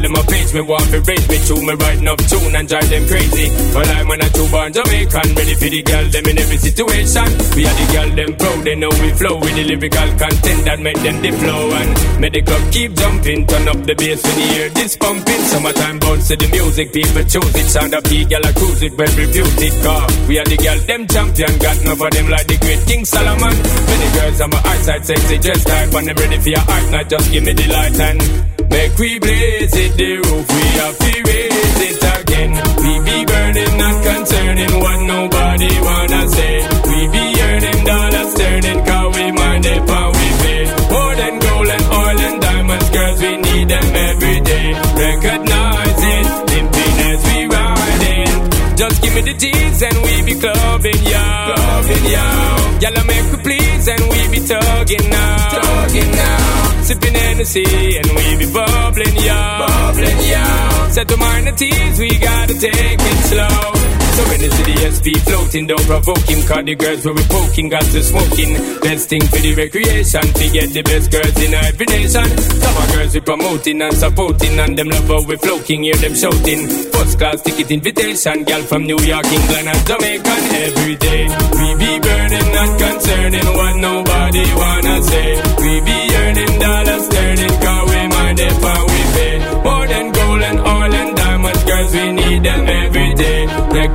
Speaker 26: Them a page me want to raise me to me writing up tune and drive them crazy. But I'm on a two born Jamaican, ready for the girl them in every situation. We are the girl them proud, they know we flow with the lyrical content that make them the flow and make the club keep jumping. Turn up the bass when you hear this pumping. Summertime bounce to the music, people choose it. Sound of the girl I cruise it, well reviewed it. Car. We are the girl them champion, got enough of them like the great King Solomon. Many girls on my eyesight, sexy dress type, and them ready for your art, not just give me the light and Make we blaze it, hit the roof, we have to raise it again. We be burning, not concerning what nobody wanna say. We be earning dollars, turning, cause we mind it, power we pay. More than gold and oil and diamonds, girls, we need them every day. Recognize it, limping as we riding. Just give me the deeds and we be clubbing, y'all. Clubbing, y'all. Y'all make me please and we be tugging now. Tugging now sipping Hennessy, and we be bubbling, yo. Bubbling, yo. Said the minor we gotta take it slow. So when it's the SP floating, don't provoke him. Cause the girls will be poking, got to smoking. Best thing for the recreation, to get the best girls in every nation. Some of girls we promoting and supporting, and them love how we floating, hear them shouting. First class ticket invitation, girl from New York, England, and Jamaica. Every day we be burning, not concerning what nobody wanna say. We be earning dollars, turning, cause we mind if we pay. More than gold and oil and diamonds, girls, we need them. Eh?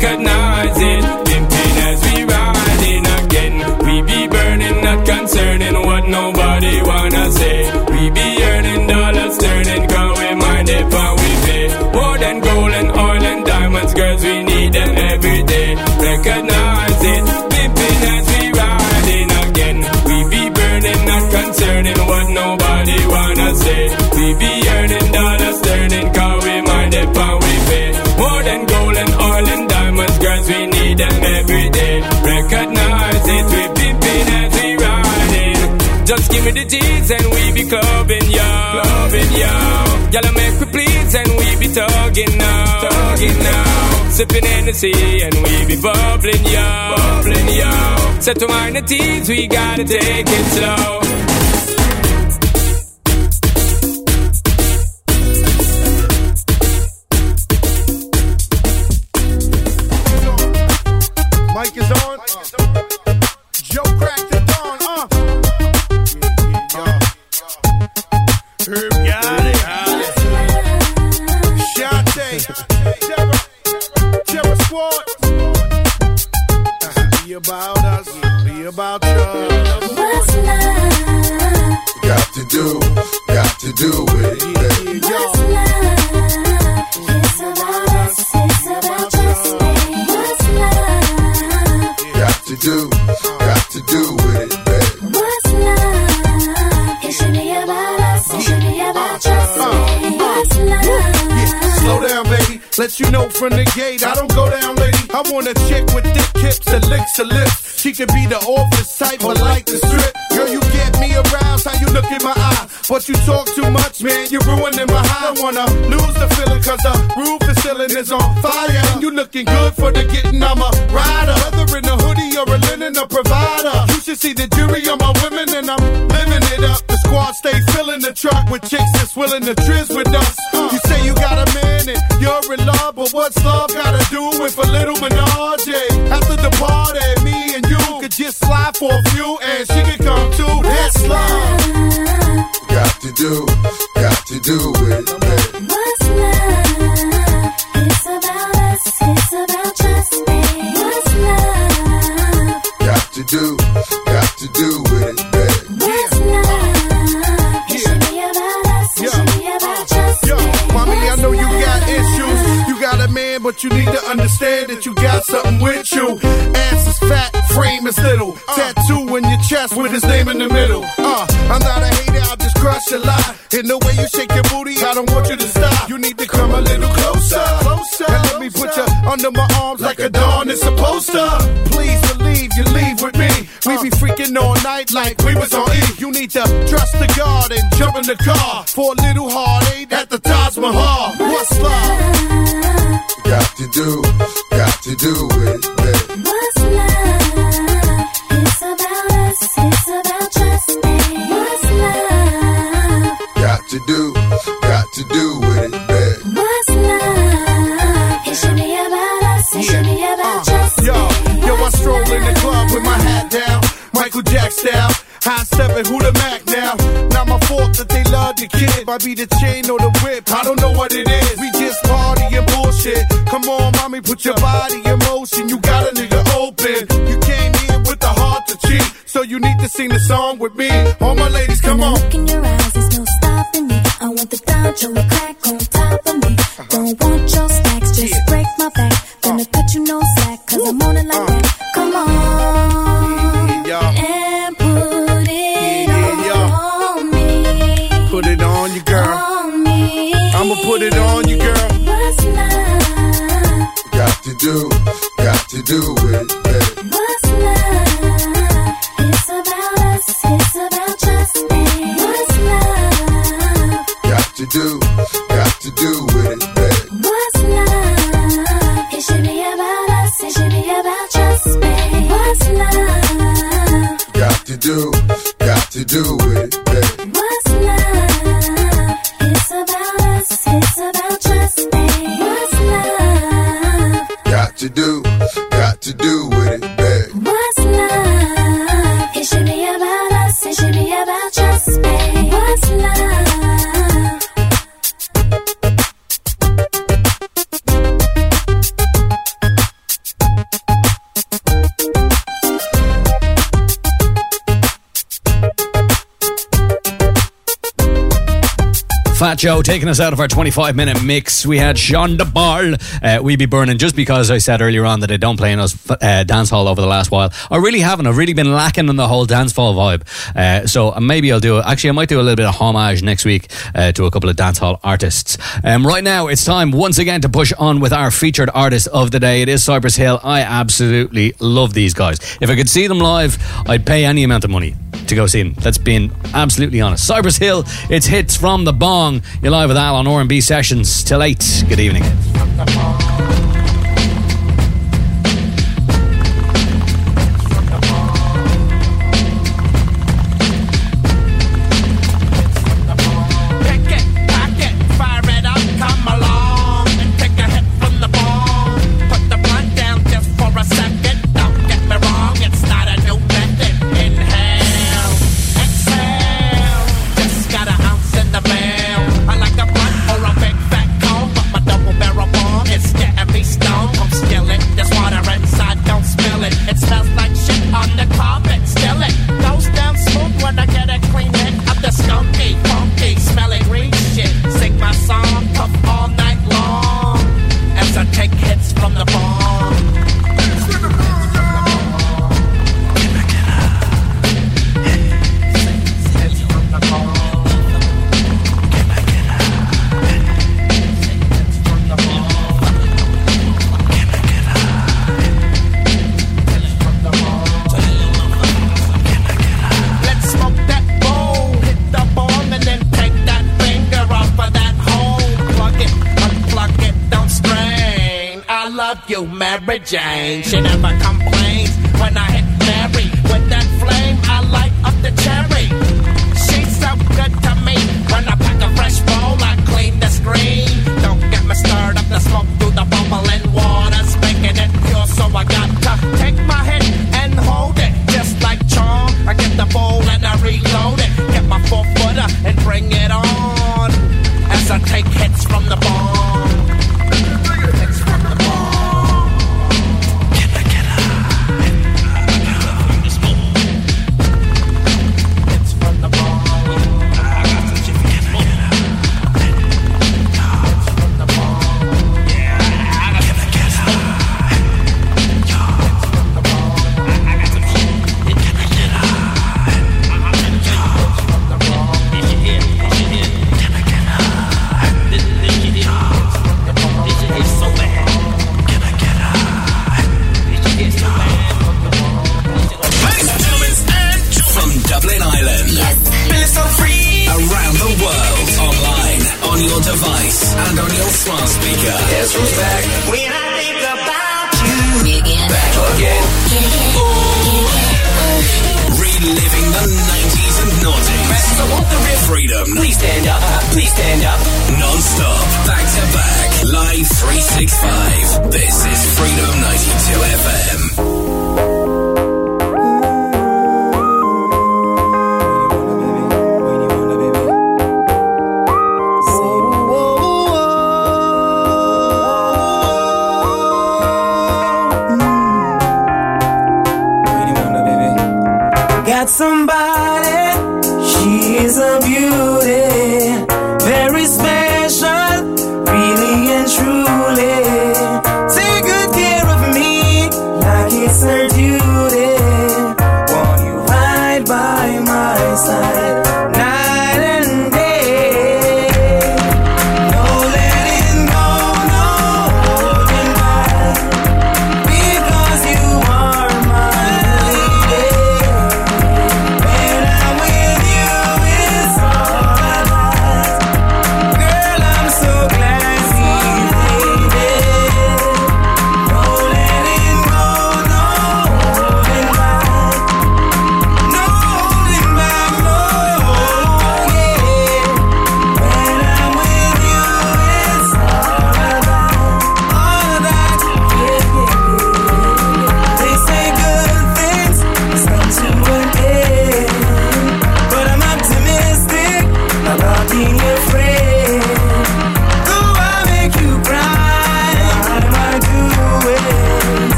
Speaker 26: Could not. with the jeans and we be clubbing, yo. Clubbing, yo. Y'all make me please and we be talking now. Talking now. Sipping Hennessy and we be bubbling, yo. Bubbling, yo. Set to mind the teens we gotta take it slow.
Speaker 11: about us, be about you.
Speaker 27: What's love? Got to do, got to do it. Baby.
Speaker 11: What's love? It's about us, it's about us. Baby. What's love?
Speaker 27: Got to do, got to do it, babe. What's love? It should be about us, it
Speaker 11: should be about us. Baby. Uh, What's love? Slow down, baby. Let you know from the gate, I don't go down, lady. I want a chick. les enfants need to trust the God and jump in the car. For a little I be the chain or
Speaker 7: taking us out of our 25 minute mix, we had Sean Debarl. Uh, We Be Burning, just because I said earlier on that I don't play in us uh, dance hall over the last while. I really haven't. I've really been lacking in the whole dance hall vibe. Uh, so uh, maybe I'll do, actually, I might do a little bit of homage next week uh, to a couple of dance hall artists. Um, right now, it's time once again to push on with our featured artist of the day. It is Cypress Hill. I absolutely love these guys. If I could see them live, I'd pay any amount of money to go see them. That's been absolutely honest. Cypress Hill, it's hits from the bong. You're live with Al on R&B Sessions till 8. Good evening.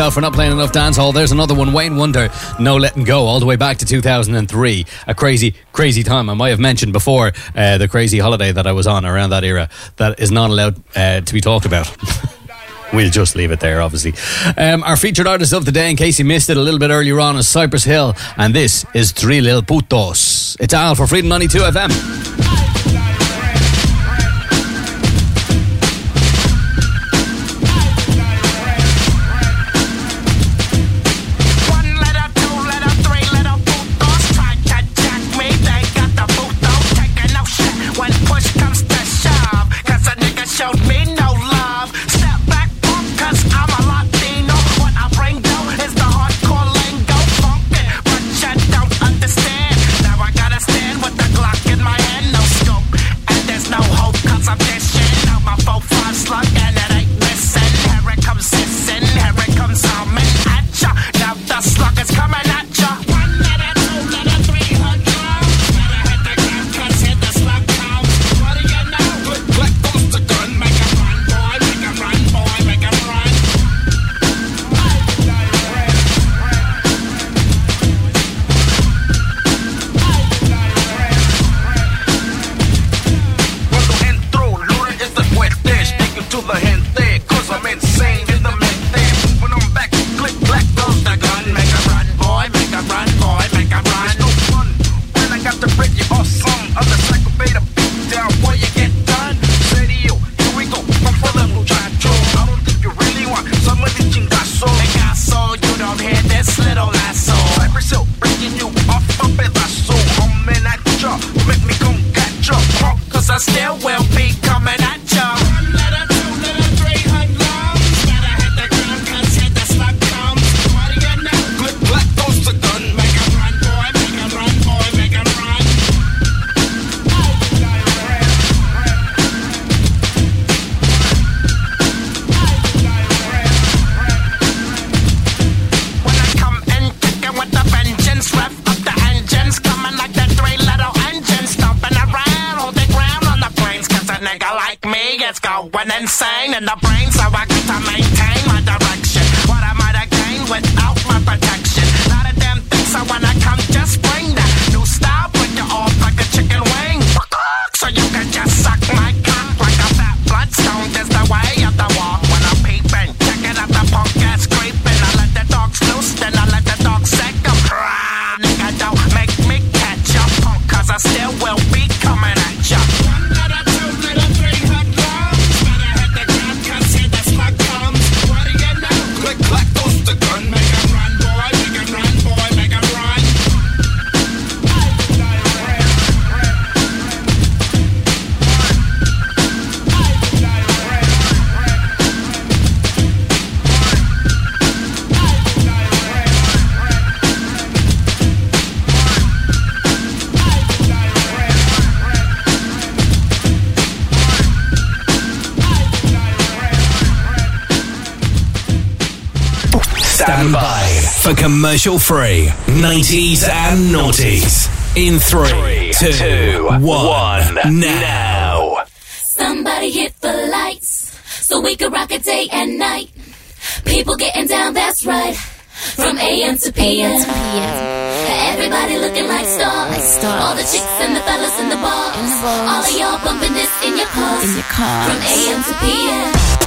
Speaker 28: yourself for not
Speaker 7: playing enough dancehall. There's another one, Wayne Wonder, No Letting Go, all the way back to 2003. A crazy, crazy time. I might have mentioned before uh, the crazy holiday that I was on around that era that is not allowed uh, to be talked about. We'll just leave it there, obviously. Um, our featured artist of the day, in case you missed it a little bit earlier on, is Cypress Hill, and this is Three Lil Putos. It's Al for Freedom 92 FM.
Speaker 2: commercial free. 90s and noughties. In three, two, one. now.
Speaker 29: Somebody hit the lights so we could rock it day and night. People getting down, that's right. From AM to PM. AM. Everybody looking like stars. All the chicks and the fellas in the bars. All of y'all bumping this your. In your cars. From AM to PM.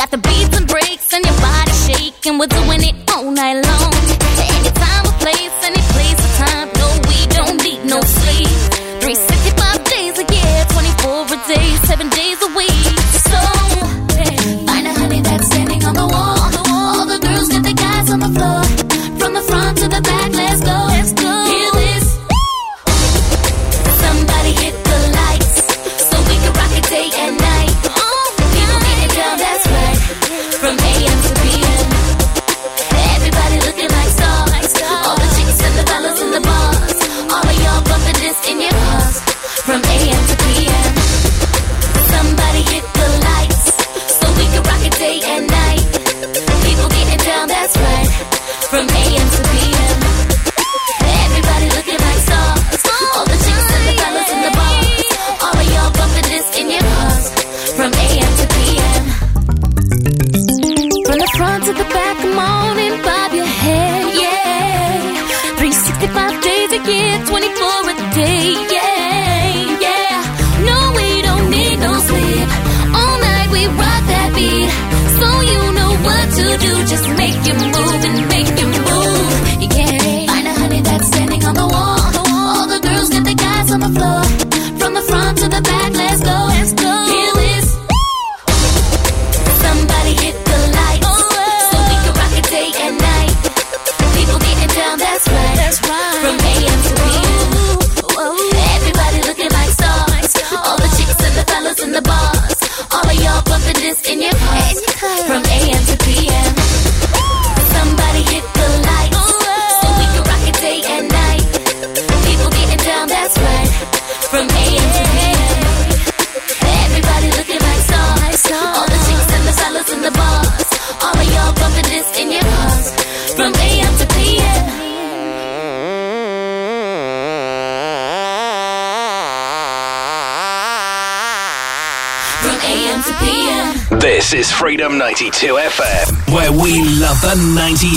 Speaker 2: Got the beats and breaks and your body shaking. We're doing it all night long.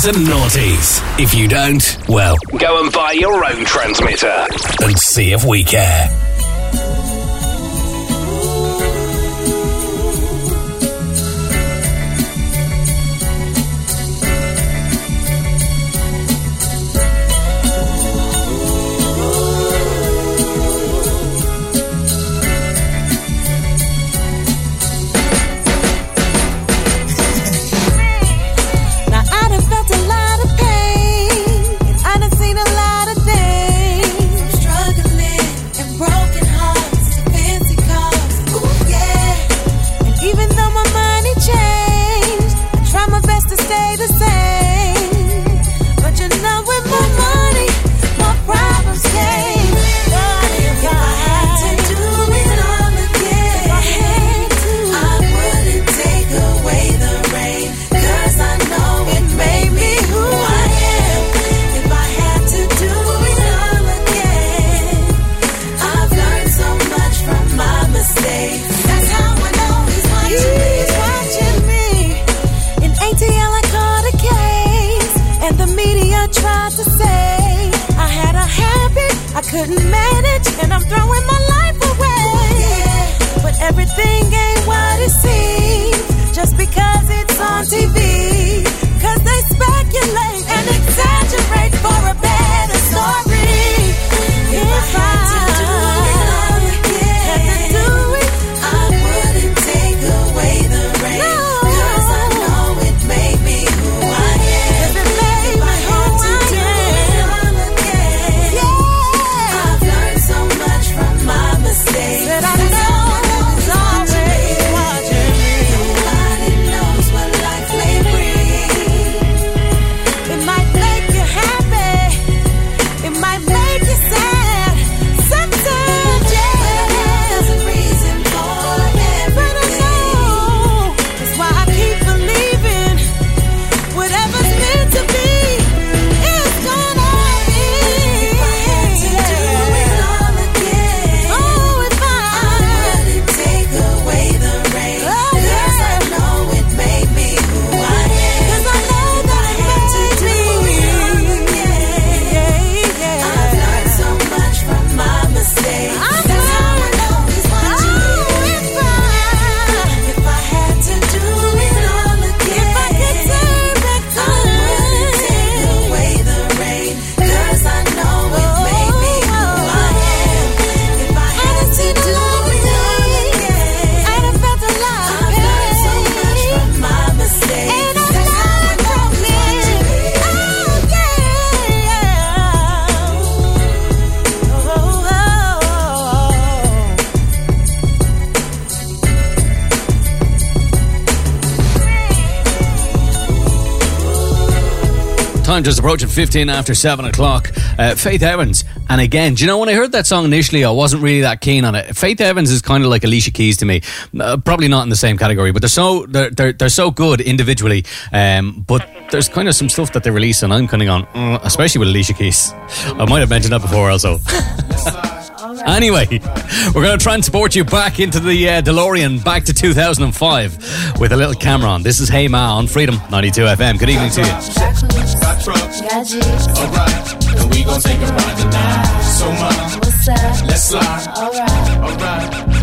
Speaker 2: Nines and
Speaker 14: noughties. If you don't, well, go and buy your own transmitter and see if we care.
Speaker 11: couldn't manage, and I'm throwing my life away. But everything ain't what it seems just because it's on TV.
Speaker 6: Time just approaching 15 after 7 o'clock. Uh, Faith Evans. And again, do you know, when I heard that song initially, I wasn't really that keen on it. Faith Evans is kind of like Alicia Keys to me. Uh, probably not in the same category, but they're so they're, they're, they're so good individually. Um, but there's kind of some stuff that they release, and I'm kind of gone, mm, especially with Alicia Keys. I might have mentioned that before also. Anyway, we're going to transport you back into the uh, DeLorean, back to 2005, with a little Cam'ron. This is Hey Ma on Freedom 92 FM. Good evening to you.
Speaker 20: Alright. We gon' take a ride tonight. So mom,
Speaker 30: What's up?
Speaker 20: let's slide.
Speaker 30: Alright.
Speaker 20: Alright.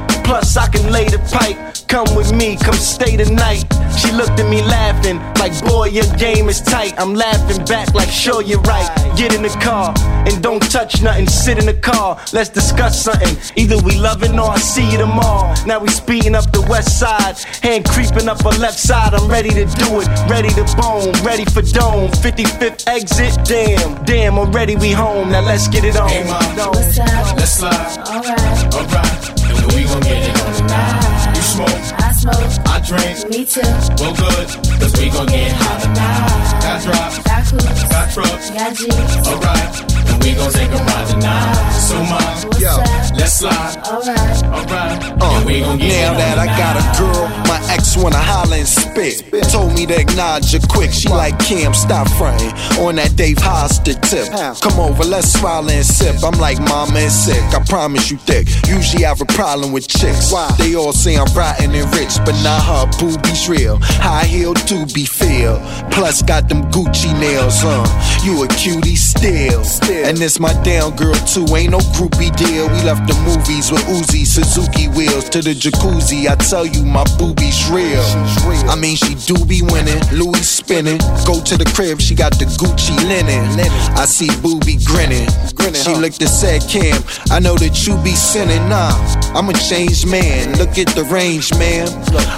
Speaker 23: Plus, I can lay the pipe. Come with me, come stay the night. She looked at me laughing, like, boy, your game is tight. I'm laughing back, like, sure, you're right. Get in the car and don't touch nothing. Sit in the car, let's discuss something. Either we loving or I see you tomorrow. Now we speeding up the west side, hand creeping up her left side. I'm ready to do it, ready to bone, ready for dome. 55th exit, damn, damn, already we home. Now let's get it on.
Speaker 20: Hey, mom.
Speaker 30: What's up?
Speaker 20: Let's slide.
Speaker 30: Alright.
Speaker 20: Alright. And we gon' get it on tonight. You smoke.
Speaker 30: I smoke.
Speaker 20: I drink.
Speaker 30: Me too.
Speaker 20: Well, good. Cause we gon' get high tonight. Got drops.
Speaker 30: Got coops.
Speaker 20: Got trucks.
Speaker 30: Got G's.
Speaker 20: Alright. And we gon' take a ride tonight. So mom,
Speaker 30: yo, up?
Speaker 20: let's slide.
Speaker 30: Alright.
Speaker 20: Alright.
Speaker 5: Uh,
Speaker 20: we gon' get
Speaker 5: now that I got a girl, my ex wanna holler and spit. Told me to acknowledge her quick. She like Cam, stop fronting on that Dave Hollister tip. Come over, let's smile and sip. I'm like mama and sick. I promise you thick. Usually I have a problem with chicks. They all say I'm rotten and rich, but not her boobies real. High heel do be feel. Plus got them Gucci nails, huh? You a cutie still. And this my down girl too. Ain't no groupie deal. We left the movies with Uzi, Suzuki wheels to the jacuzzi. I tell you, my boobies real. I mean, she do be winning. Louis spinning. Go to the crib, she got the Gucci linen. I see booby grinning. She looked and said, Cam, I know that you be sinning. Nah, I'm a changed man. Look at the range, man.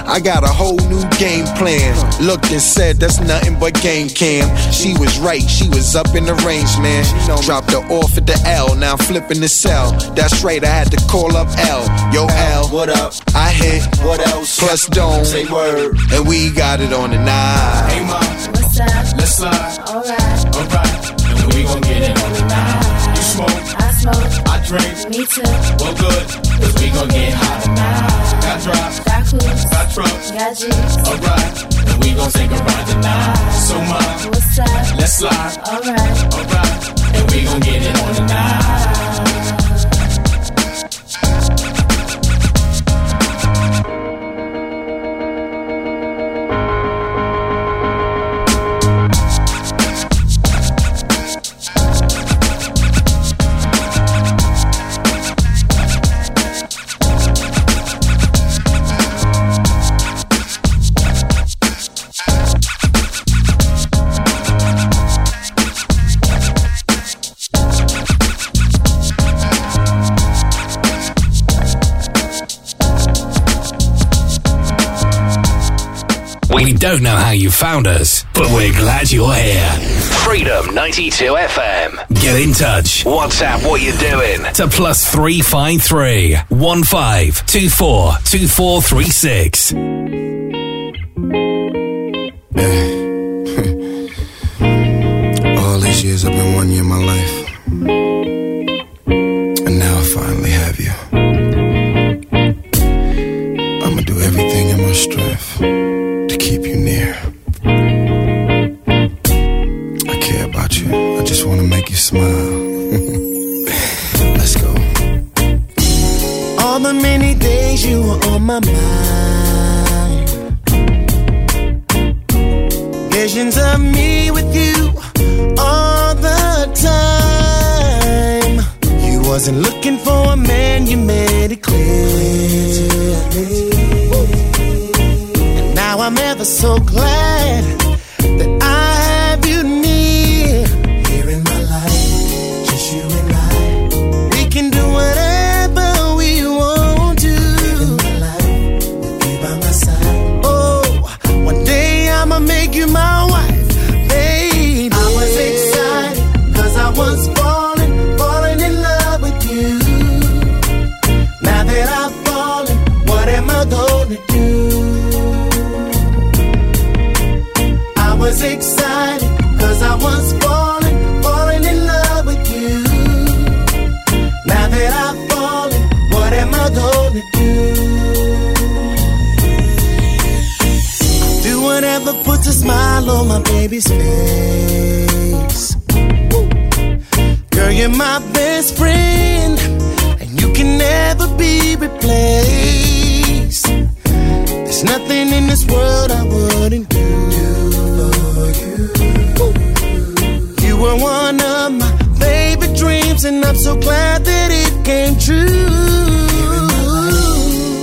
Speaker 5: I got a whole new game plan. Looked and said, that's nothing but game cam. She was right, she was up in the range, man. Dropped her off at the L, now I'm flipping the cell. That's right, I had to call up L. Yo, L, what up? I hit, what else? Plus don't say word, and we got it on the nine.
Speaker 20: Hey, mom,
Speaker 30: What's up?
Speaker 20: let's slide.
Speaker 30: Alright.
Speaker 20: Alright. And we gon' get it on tonight. You smoke.
Speaker 30: I smoke.
Speaker 20: I drink.
Speaker 30: Me too.
Speaker 20: Well, good. Cause we gon' get hot tonight. Got drops.
Speaker 30: Got coops.
Speaker 20: Got trucks.
Speaker 30: Got G's.
Speaker 20: Alright. And we gon' take a ride tonight. So, much.
Speaker 30: What's up?
Speaker 20: let's slide.
Speaker 30: Alright.
Speaker 20: Alright. And we gon' get it on tonight.
Speaker 2: We don't know how you found us, but we're glad you're here.
Speaker 31: Freedom 92 FM.
Speaker 2: Get in touch.
Speaker 31: WhatsApp what you're doing.
Speaker 2: To plus three five three one five two four two four three six.
Speaker 32: All You're my best friend, and you can never be replaced. There's nothing in this world I wouldn't do for you. You were one of my favorite dreams, and I'm so glad that it came true.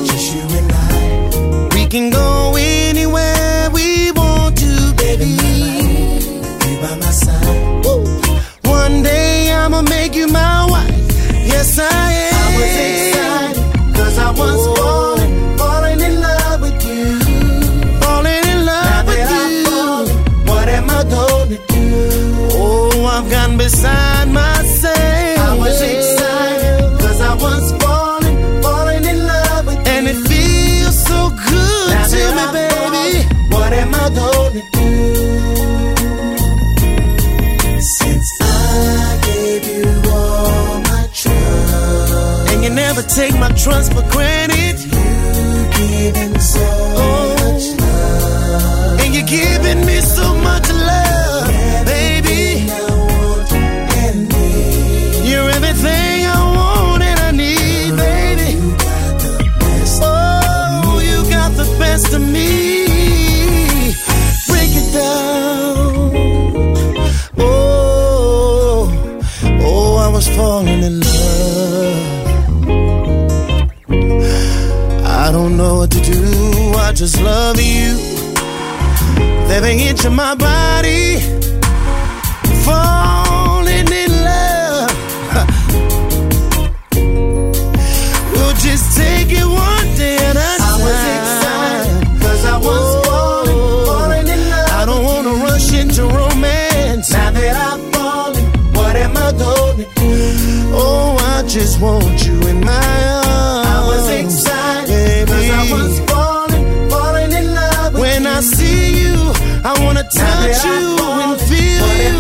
Speaker 32: Just you and I, we can go. I am. I was excited, cause I was falling, falling in love with you, falling in love with you. What am I gonna do? Oh, I've gone beside. take my trust for granted. You love you. Every inch of my body, falling in love. we'll just take it one day at a time. I was excited, cause I was falling, falling in love. I don't wanna rush into romance. Now that I'm falling, what am I gonna do? Oh, I just want you. touch you and feel you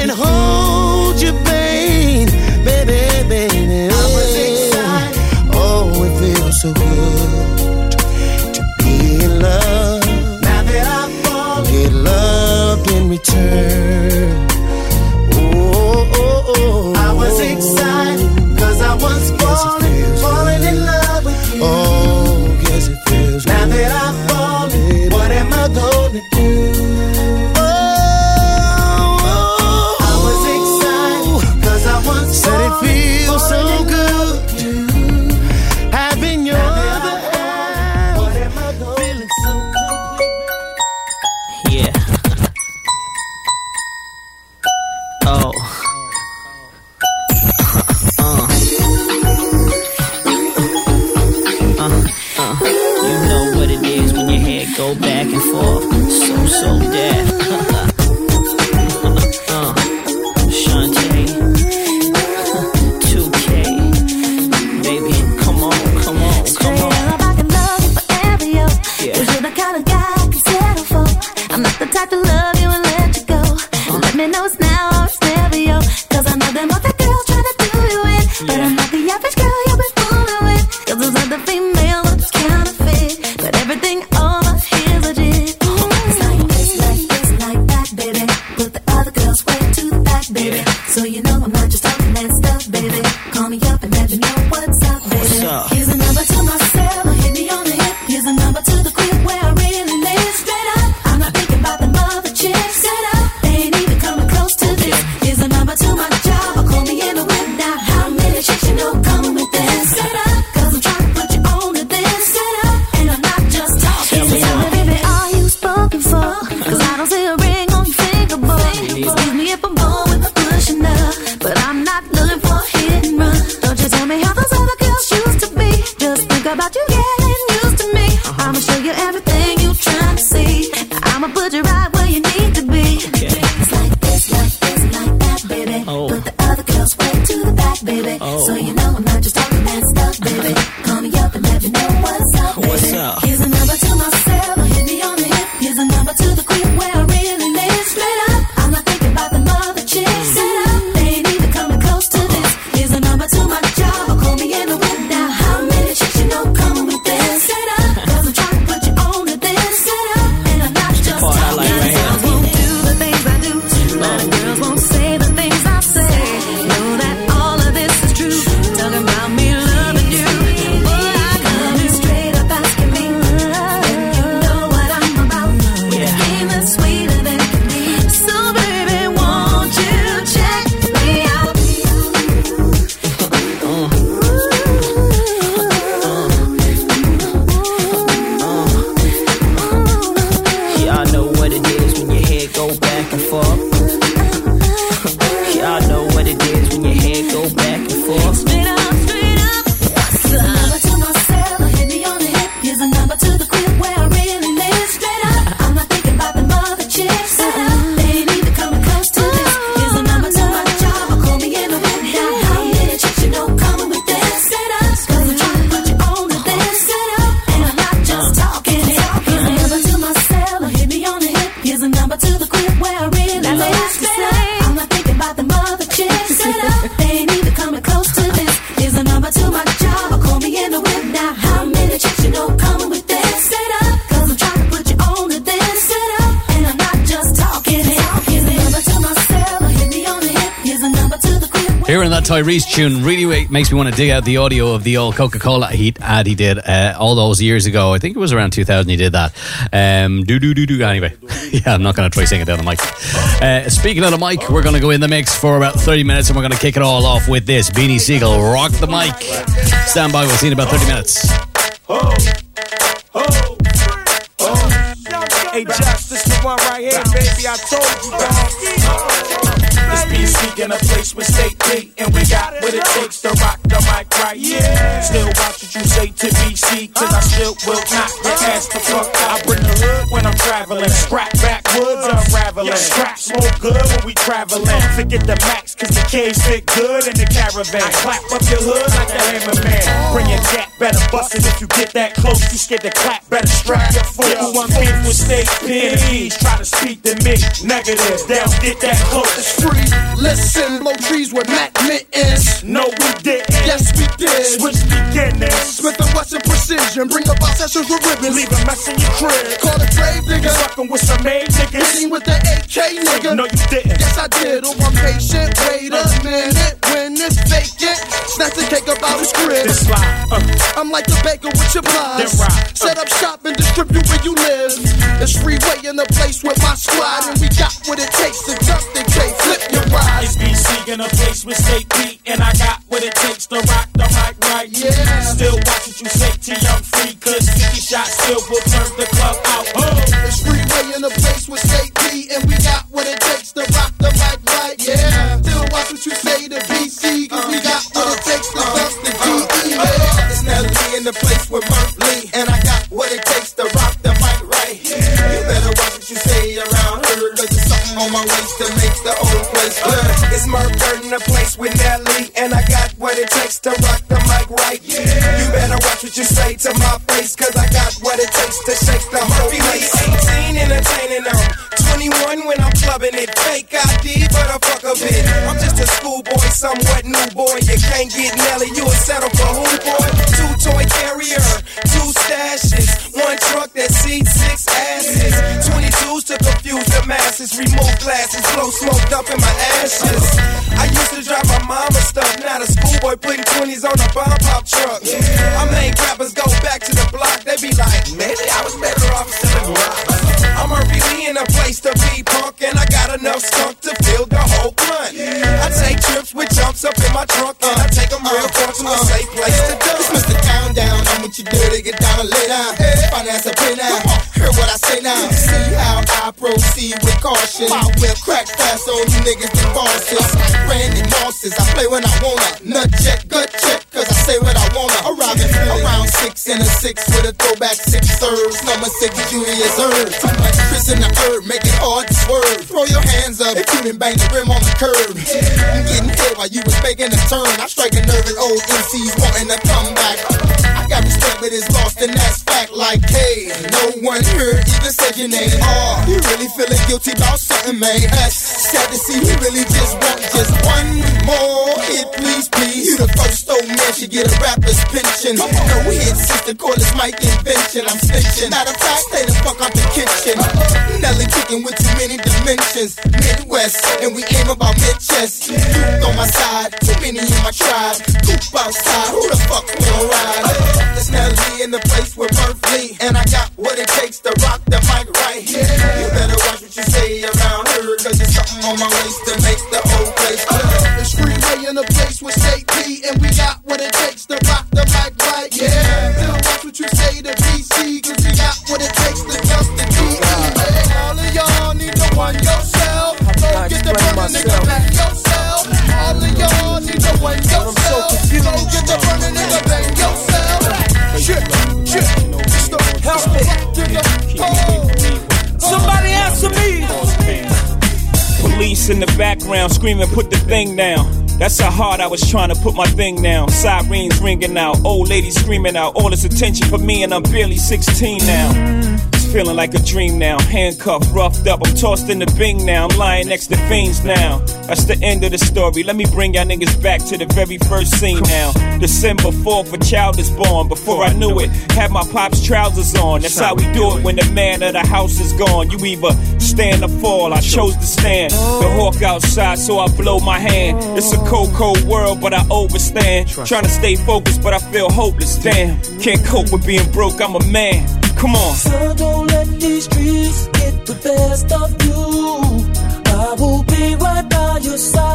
Speaker 32: and hold your pain, baby, baby. Oh, it feels so good to be in love. Get love in return. Oh, oh, oh, oh. I was excited cause I was falling, falling in love. You
Speaker 14: know
Speaker 33: what's up, baby.
Speaker 14: What's up?
Speaker 6: Tune really makes me want to dig out the audio of the old Coca Cola he, ad he did uh, all those years ago. I think it was around 2000 he did that. Um, do, do, do, do. Anyway, yeah, I'm not going to try singing down the mic. Uh, speaking of the mic, we're going to go in the mix for about 30 minutes and we're going to kick it all off with this Beanie Sigel, Rock the Mic. Stand by, we'll see you in about 30 minutes.
Speaker 34: Traveling. Forget the max, cause the K's fit good in the caravan. Clap up your hood like the hammerman. Bring your jack, better bust it if you get that close. You scared to clap, better strap your foot. Who I'm beef with state P's. Try to speak to me, negative. Down, get that close.
Speaker 17: It's free. Listen, blow trees with Mac mittens.
Speaker 34: No, we didn't.
Speaker 17: Yes, we did.
Speaker 34: Switch beginnings.
Speaker 17: Smith and Wesson precision. Bring up our sessions with ribbons.
Speaker 34: Leave a mess in your crib.
Speaker 17: Call a grave digger.
Speaker 34: Fucking with some made niggas.
Speaker 17: Hitting with the AK nigga.
Speaker 34: No, you didn't.
Speaker 17: Yes, I did. Oh, I'm patient. Wait a minute. When it's vacant, snatch the cake up out his crib.
Speaker 34: This slide. Uh,
Speaker 17: I'm like the baker with your
Speaker 34: Then
Speaker 17: plies.
Speaker 34: ride.
Speaker 17: Set up shop and distribute where you live. It's freeway in the place with my squad, and we got what it takes to dump the K. Flip your ride.
Speaker 34: It's BC in a place with state P, and I got what it takes to rock the mic you to young free, cause 50 shots still will turn the club out. Oh.
Speaker 17: It's freeway in the place with P, and we got what it takes to rock the mic right. Yeah. Still watch what you say to BC, cause we got what it takes to dump the DE. Yeah.
Speaker 35: It's Nelly in the place with crack fast on you niggas and bosses. Randy Mosses, I play when I wanna. Nut check, gut check, cause I say what I wanna. Arriving around six in a six with a throwback six serves. Number six, Julius Erv. Too much Chris in the herb, make it hard to swerve. Throw your hands up if you bang the rim on the curb. I'm getting hit while you was making a turn. I strike a nerve at old MCs wanting to come back. I got respect, but it's lost, and that's fact. Like, hey, no one here even said your name. Oh, you really feeling guilty about That's sad to see. You really just want just one more hit, please, please. You the first old man should get a rapper's pension. No hit, sister, call this mic invention. I'm snitching. Matter of fact, stay the fuck out the kitchen. Nelly kicking with too many dimensions. Midwest, and we aim about mid chest. Youth on my side, too many in my tribe. Coop outside, who the fuck will ride? It's Nelly in the place Murph
Speaker 13: background screaming, put the thing down. That's how hard I was trying to put my thing down. Sirens ringing out, old ladies screaming out. All this attention for me, and I'm barely 16 now. It's feeling like a dream now. Handcuffed, roughed up, I'm tossed in the bing now. I'm lying next to fiends now. That's the end of the story. Let me bring y'all niggas back to the very first scene now. December 4th, a child is born. Before I knew it, had my pop's trousers on. That's how we do it when the man of the house is gone. You either stand or fall. I chose to stand. The hawk outside, so I blow my hand. It's a cold, cold world, but I overstand. Trying to stay focused, but I feel hopeless. Damn, can't cope with being broke. I'm a man. Come on.
Speaker 36: So don't let these streets get the best of you. I will be right by your side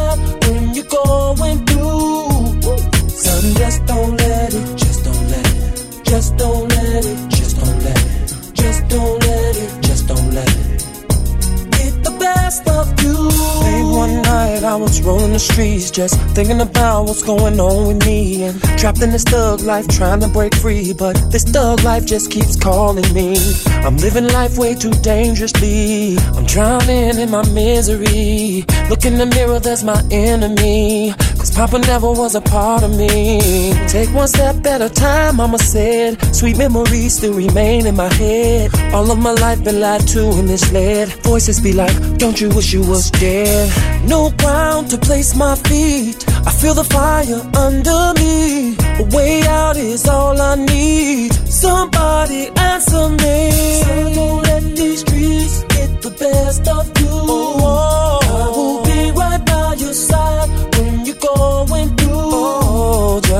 Speaker 36: the
Speaker 37: streets, just thinking about what's going on with me. And trapped in this thug life, trying to break free. But this thug life just keeps calling me. I'm living life way too dangerously. I'm drowning in my misery. Look in the mirror, there's my enemy. Cause Papa never was a part of me. Take one step at a time, Mama said. Sweet memories still remain in my head. All of my life been lied to and misled. Voices be like, Don't you wish you was dead? No ground to place my feet. I feel the fire under me. A way out is all I need. Somebody answer me.
Speaker 36: So don't let these streets get the best of you.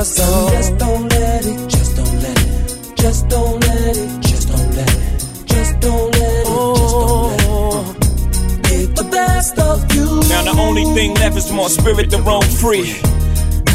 Speaker 37: Oh, just don't.
Speaker 36: just don't let it, just don't let it, just don't let it, just don't let it, just don't let it, just don't let it get the best of you.
Speaker 13: Now the only thing left is more spirit to roam free.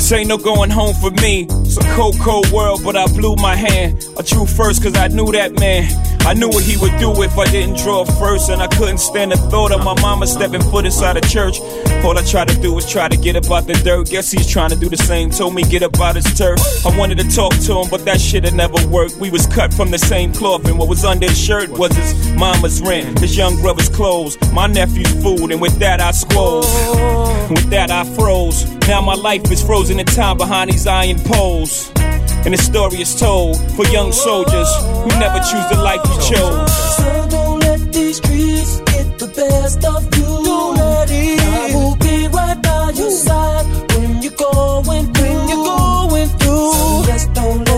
Speaker 13: This ain't no going home for me. It's a cold, cold world, but I blew my hand. I drew first cause I knew that man. I knew what he would do if I didn't draw first, and I couldn't stand the thought of my mama stepping foot inside a church. All I tried to do was try to get up out the dirt. Guess he's trying to do the same. Told me get up out his turf. I wanted to talk to him, but that shit had never worked. We was cut from the same cloth, and what was under his shirt was his mama's rent, his young brother's clothes, my nephew's food, and with that I squalled. With that I froze. Now my life is frozen in time behind these iron poles. And the story is told for young soldiers who never choose the life you chose.
Speaker 36: So don't let these streets get the best of you. Don't let it. I will be right by your side when you're going through. When you're going through. So just don't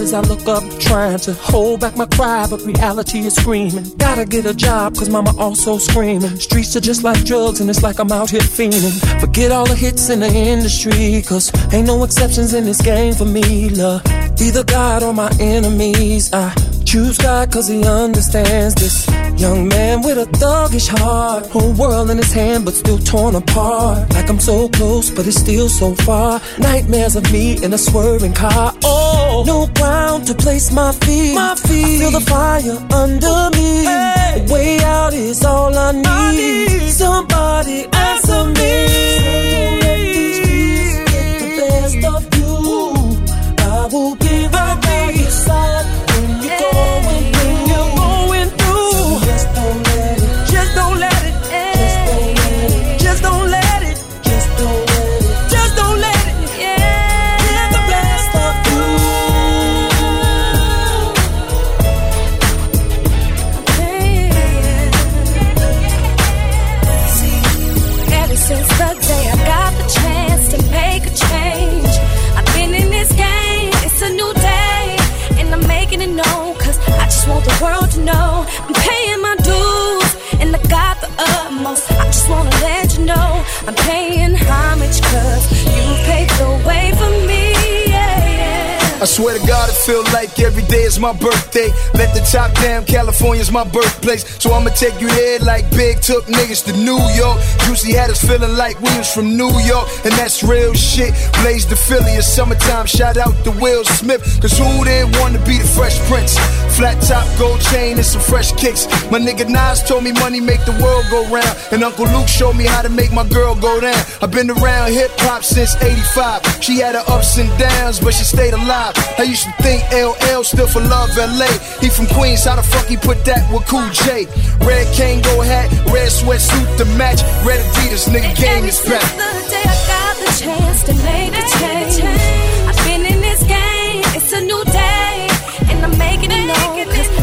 Speaker 37: as I look up, trying to hold back my cry, but reality is screaming. Gotta get a job, cause mama also screaming. Streets are just like drugs, and it's like I'm out here fiending. Forget all the hits in the industry, cause ain't no exceptions in this game for me, love. Either God or my enemies. I choose God cause he understands this. Young man with a thuggish heart. Whole world in his hand, but still torn apart. Like I'm so close, but it's still so far. Nightmares of me in a swerving car. Oh, no ground to place my feet. My feet. I feel the fire under me. A way out is all I need. Somebody answer me.
Speaker 5: I'm paying homage, cause you paved the way for me. Yeah. I swear to God, it feel like every day is my birthday. Let the top down, California's my birthplace. So I'ma take you there like Big took niggas to New York. Juicy had us feeling like we was from New York, and that's real shit. Blaze the Philly, it's summertime. Shout out to Will Smith, cause who didn't want to be the Fresh Prince? Flat top, gold chain, and some fresh kicks. My nigga Nas told me money make the world go round, and Uncle Luke showed me how to make my girl go down. I've been around hip hop since 85. She had her ups and downs, but she stayed alive. I used to think LL stood for Love LA. He from Queens, how the fuck he put that with Cool J? Red Kangol hat, red sweatsuit to match, red Adidas, nigga game is back.
Speaker 29: The day I got the chance to make a change.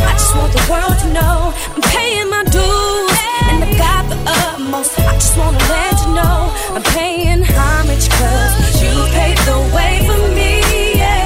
Speaker 29: I just want the world to know. I'm paying my dues, and I got the utmost. I just wanna let you know, I'm paying homage, cause you paved the way for me. Yeah.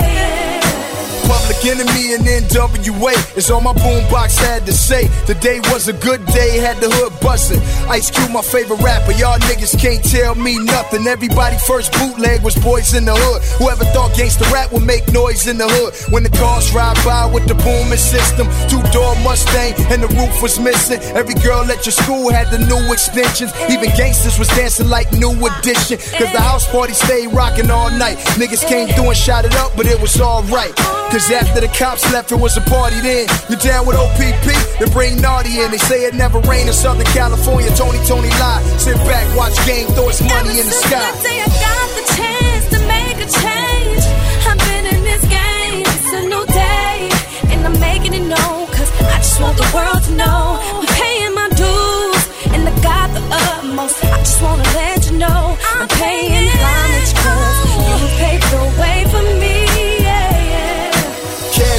Speaker 5: Enemy and NWA is all my boombox had to say. Today was a good day, had the hood bustin'. Ice Cube, my favorite rapper. Y'all niggas can't tell me nothing. Everybody first bootleg was boys in the hood. Whoever thought gangsta rap would make noise in the hood. When the cars ride by with the booming system, two door Mustang and the roof was missing. Every girl at your school had the new extensions. Even gangsters was dancing like new edition. Cause the house party stayed rocking all night. Niggas came through and shot it up, but it was alright. Cause after the cops left, it was a party then. You're down with OPP? Then bring Naughty in. They say it never rained in Southern California. Tony, Tony lie. Sit back, watch game, throw his money in the
Speaker 29: Since
Speaker 5: sky.
Speaker 29: the day I got the chance to make a change, I've been in this game. It's a new day, and I'm making it known. Cause I just want the world to know. I'm paying my dues, and I got the utmost. I just wanna let you know. I'm paying homage, cause you paved the way for me.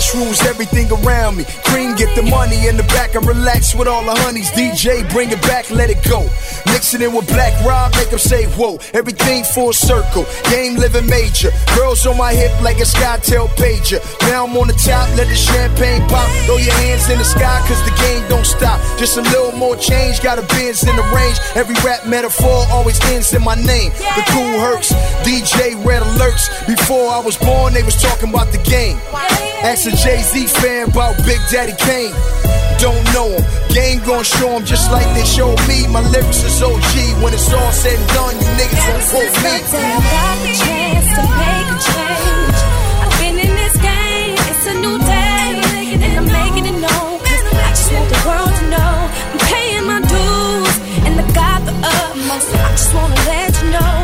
Speaker 5: Cash rules everything around me. Cream, get the money in the back and relax with all the honeys. DJ, bring it back, let it go. Mix it in with Black Rob, make them say whoa. Everything full circle, game living major. Girls on my hip like a SkyTel pager. Now I'm on the top, let the champagne pop. Throw your hands in the sky, cause the game don't stop. Just a little more change, got a Benz in the range. Every rap metaphor always ends in my name. The Kool Hercs, DJ red alerts. Before I was born, they was talking about the game. Ask Jay Z fan about Big Daddy Kane. Don't know him. Game gon' show him just like they showed me. My lyrics is OG. When it's all said and done, you niggas won't quote me.
Speaker 29: Since the day I got the chance to make a change, I've been in this game. It's a new day, and I'm making it known. I just want the world to know I'm paying my dues, and I got the utmost. I just wanna let you know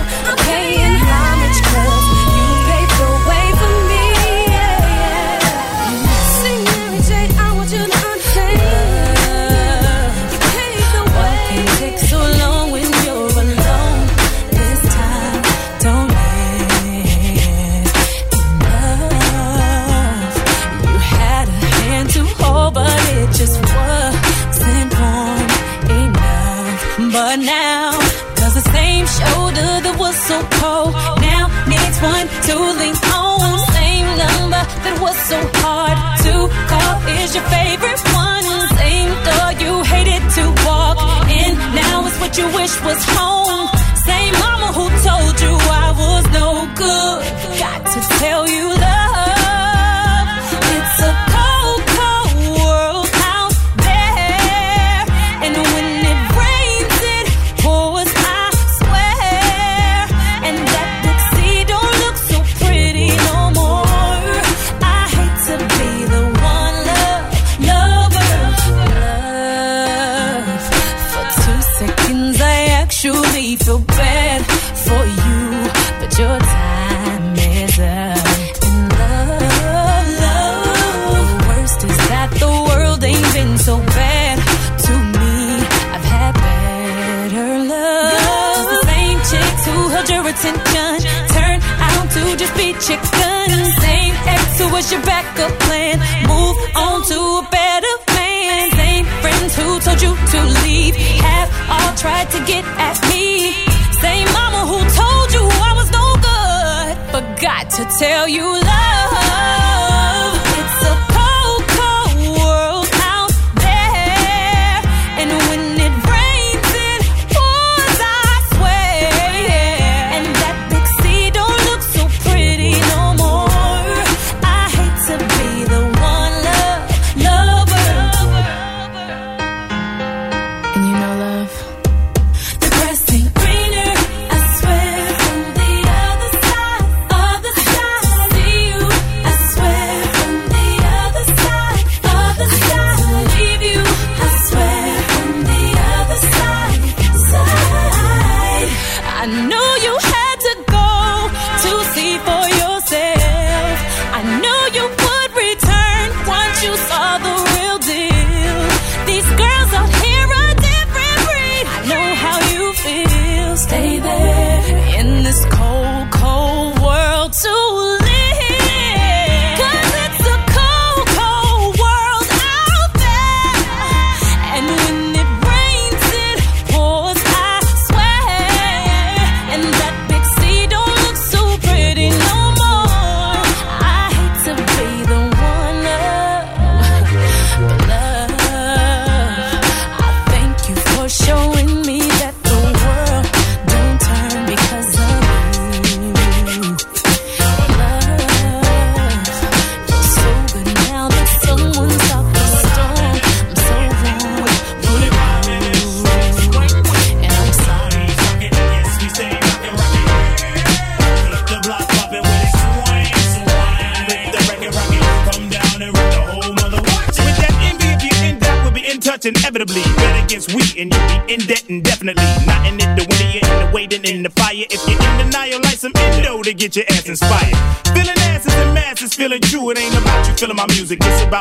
Speaker 29: now needs one to lean on. Same number that was so hard to call is your favorite one. Same door you hated to walk in. Now what you wish was home. Same mama who told you I was no good. Got to tell you,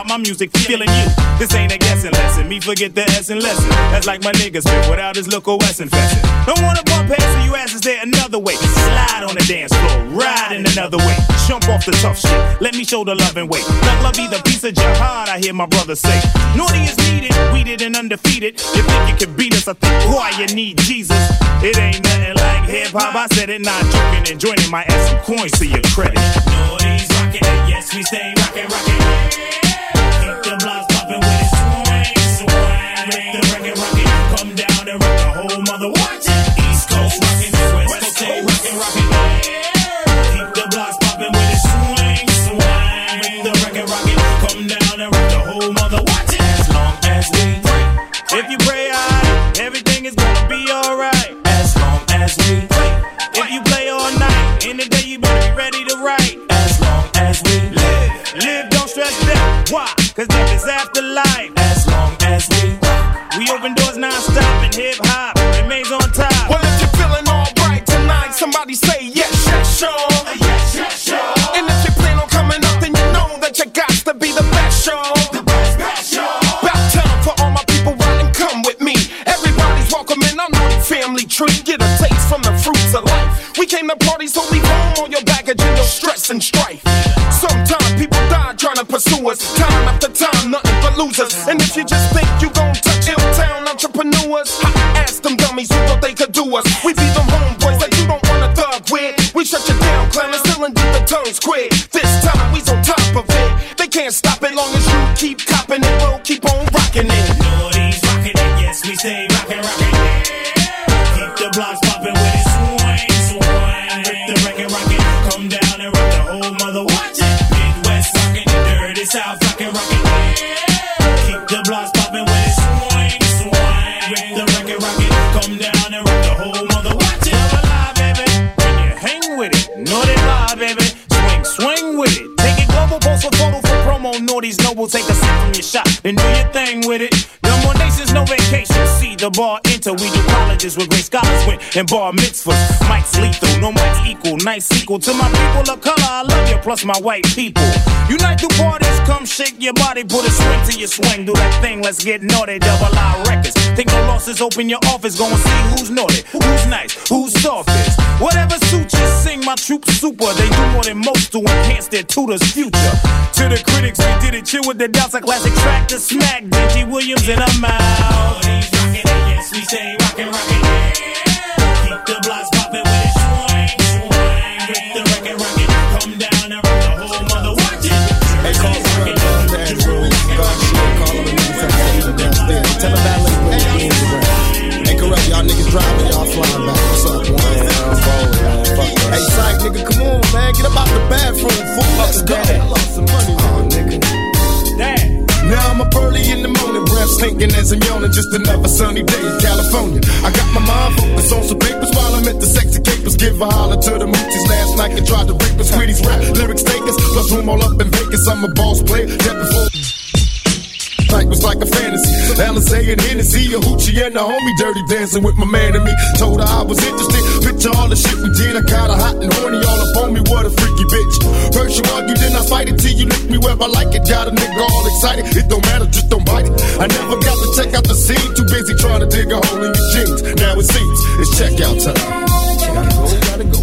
Speaker 34: my music feeling you. This ain't a guessing lesson. Me forget the S and lesson. That's like my niggas spit without his local West infection. Don't wanna bump heads, so you asses there another way. Slide on the dance floor, ride in another way. Jump off the tough shit. Let me show the love and. Let love be the piece of jihad, I hear my brother say. Naughty is needed, weeded and undefeated. You think you can beat us? I think why you need Jesus. It ain't nothing like hip hop. I said it, not joking and joining my ass some coins to your credit.
Speaker 38: Nothing We
Speaker 34: do colleges where great scholars went and bar mitzvahs. Mike's lethal, no Mike's equal. Nice sequel to my people of color. I love you, plus my white people. Unite through parties, come shake your body, put a swing to your swing. Do that thing, let's get naughty. Double I records. Think no losses, open your office, go and see who's naughty, who's nice, who's softest. Whatever suits you, sing my troops super. They do more than most to enhance their tutor's future. To the critics, we did it. Chill with the doubts, classic track to smack. Benji Williams and I'm out. He's rocking it, yes, we stay rocking, rocking. Keep the blocks popping with it, swing, swing. Rip the record, rocking. Come down and rock the whole mother. Watch it.
Speaker 39: Hey, call me from downstairs, rules. God, shit, call them and niggas from downstairs. Tell them that link with the beans around. Hey, Kurupt, y'all niggas driving, y'all flying back. What's up, man? Hey, Syke, nigga, come on, man. Get up out the bathroom, fool. Let's go. I Lost some money, oh, nigga. Now I'm up early in the morning, breath stinking as I'm yawning. Just another sunny day in California. I got my mind focused on some papers while I'm at the sexy capers. Give a holler to the moochies last night and tried to rape us. Sweeties rap, lyrics takers, plus room all up in Vegas. I'm a boss player, that before. Night was like a fantasy. Alizé and Hennessy, a hoochie and a homie dirty dancing with my man and me. Told her I was interested. Picture all the shit we did. I her hot and horny all up on me. What a freaky bitch. First you argue, then I fight it till you lick me where I like it. Got a nigga all excited. It don't matter, just don't bite it. I never got to check out the scene. Too busy trying to dig a hole in your jeans. Now it seems it's checkout time. Gotta go, gotta go.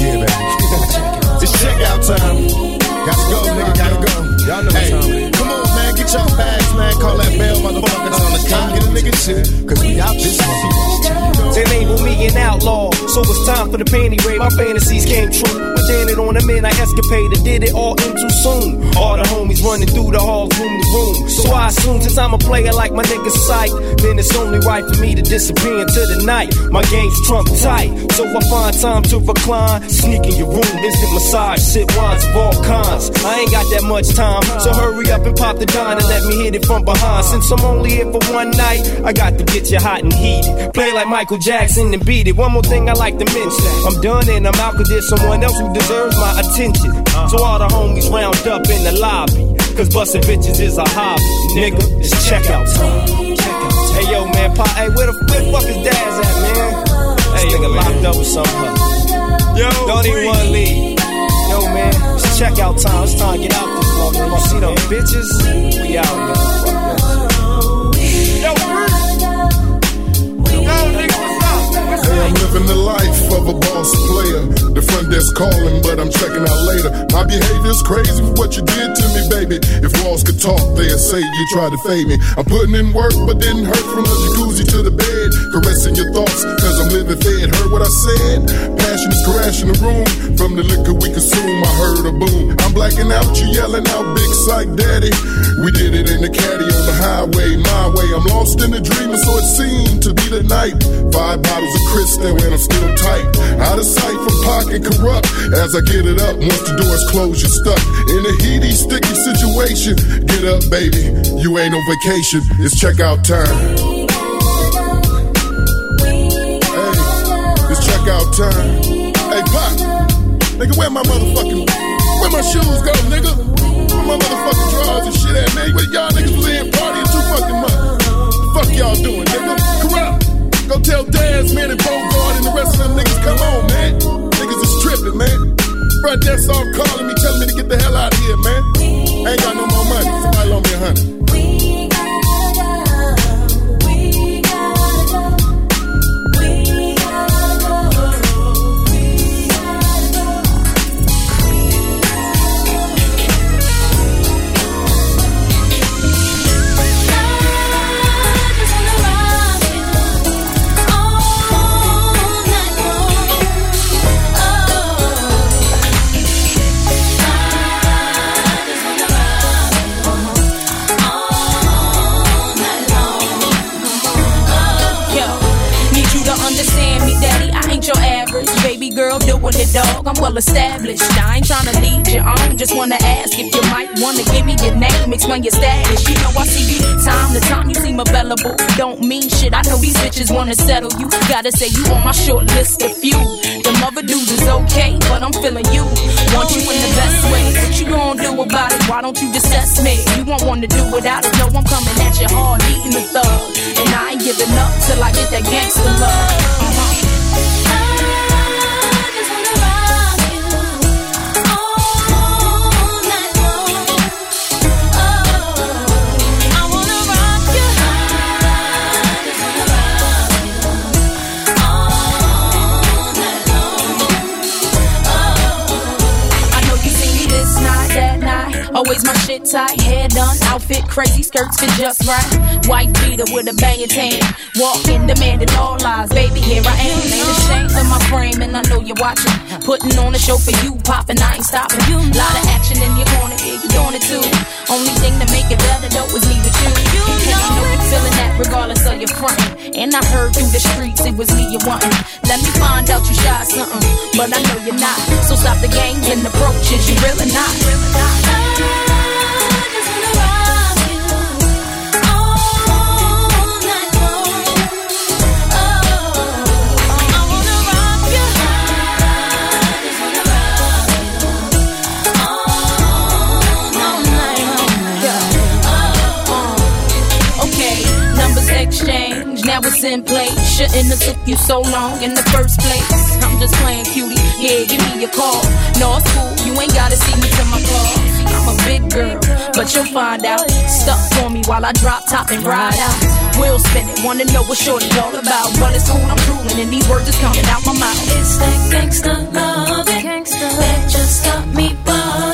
Speaker 39: Yeah, baby. it's checkout time. Gotta go, nigga, gotta go. Y'all know hey, come on, man, get your bags, man. Call that bell, motherfucker. On the come get a nigga shit. Cause we out this motherfucker.
Speaker 23: They label me an outlaw, so it's time for the panty raid. My fantasies came true. But then it on a man, I escapaded, did it all in too soon. All the homies running through the halls, room to room. So I assume since I'm a player like my nigga Syke, then it's only right for me to disappear into the night. My game's trump tight, so I find time to recline. Sneak in your room, instant massage, sip wines of all kinds. I ain't got that much time, so hurry up and pop the dime and let me hit it from behind. Since I'm only here for one night, I got to get you hot and heated. Play like Michael Jackson and beat it. One more thing I like to mention. I'm done and I'm out cause there's someone else who deserves my attention. So all the homies round up in the lobby.
Speaker 40: Cause busting bitches is a hobby, nigga. It's checkout time. Hey yo, man, pa, hey, where the, where the fuck is Daz at, man? Hey, nigga locked up with something. Yo, don't even wanna leave. Yo, man, it's checkout time. It's time to get out this motherfucker. You see them bitches? We out, man.
Speaker 39: I'm living the life of a boss player. The front desk calling, but I'm checking out later. My behavior's crazy with what you did to me, baby. If walls could talk, they'd say you tried to fade me. I'm putting in work, but didn't hurt from the jacuzzi to the bed. Caressing your thoughts, cause I'm living fed. Heard what I said? Passion is crashing the room. From the liquor we consume, I heard a boom. I'm blacking out, you yelling out, big Syke daddy. We did it in the caddy on the highway, my way. I'm lost in the dream, and so it seemed to be the night. Five bottles of Cristal, and I'm still tight. Out of sight from pocket corrupt. As I get it up, once the doors close, you're stuck in a heady, sticky situation. Get up, baby. You ain't on vacation. It's checkout time. Checkout time. Hey, Pop. Nigga, where my motherfucking. Where my shoes go, nigga? Where my motherfucking drawers and shit at, man? Where y'all niggas was in partying too fucking much. Fuck y'all doing, nigga? Kurupt. Go tell Daz, man, and Bogart and the rest of them niggas, come on, man. Niggas is tripping, man. Front desk all calling me, telling me to get the hell out of here, man. I ain't got no more money. Somebody loan me a hundred.
Speaker 41: It, dog. I'm well established. I ain't tryna lead you on. Just wanna ask if you might wanna give me your name, explain your status. You know I see you time to time. You seem available. Don't mean shit. I know these bitches wanna settle you. Gotta say you on my short list of few. The mother dudes is okay, but I'm feeling you. Want you in the best way. What you gonna do about it? Why don't you just me? You won't wanna do without it. No, I'm coming at you hard, eating the thug. And I ain't giving up till I get that gangster love. Always my shit tight, hair done, outfit crazy, skirts fit just right. White beater with a banging tan. Walking, demanding all lies. Baby, here I am. Ain't ashamed of my frame, and I know you're watching. Putting on a show for you, popping, I ain't stopping. Lot of action in your corner, yeah, you doing it too. Only thing to make it better, though, is me with you. And you know you feeling that regardless of your front. And I heard through the streets it was me you wanting. Let me find out you shy something, but I know you're not. So stop the games and approaches, you really not. Really not. Okay, numbers exchange, now it's in place. Shouldn't have took you so long in the first place. I'm just playing cutie, yeah, give me your call. No, it's cool, you ain't gotta see me to my car. I'm a big girl, but you'll find out. Stuck for me while I drop top and ride out. We'll spin it, wanna know what shorty's all about. But it's cool, I'm drooling, and these words is coming out my mouth.
Speaker 29: It's that gangsta loving that just got me bugging.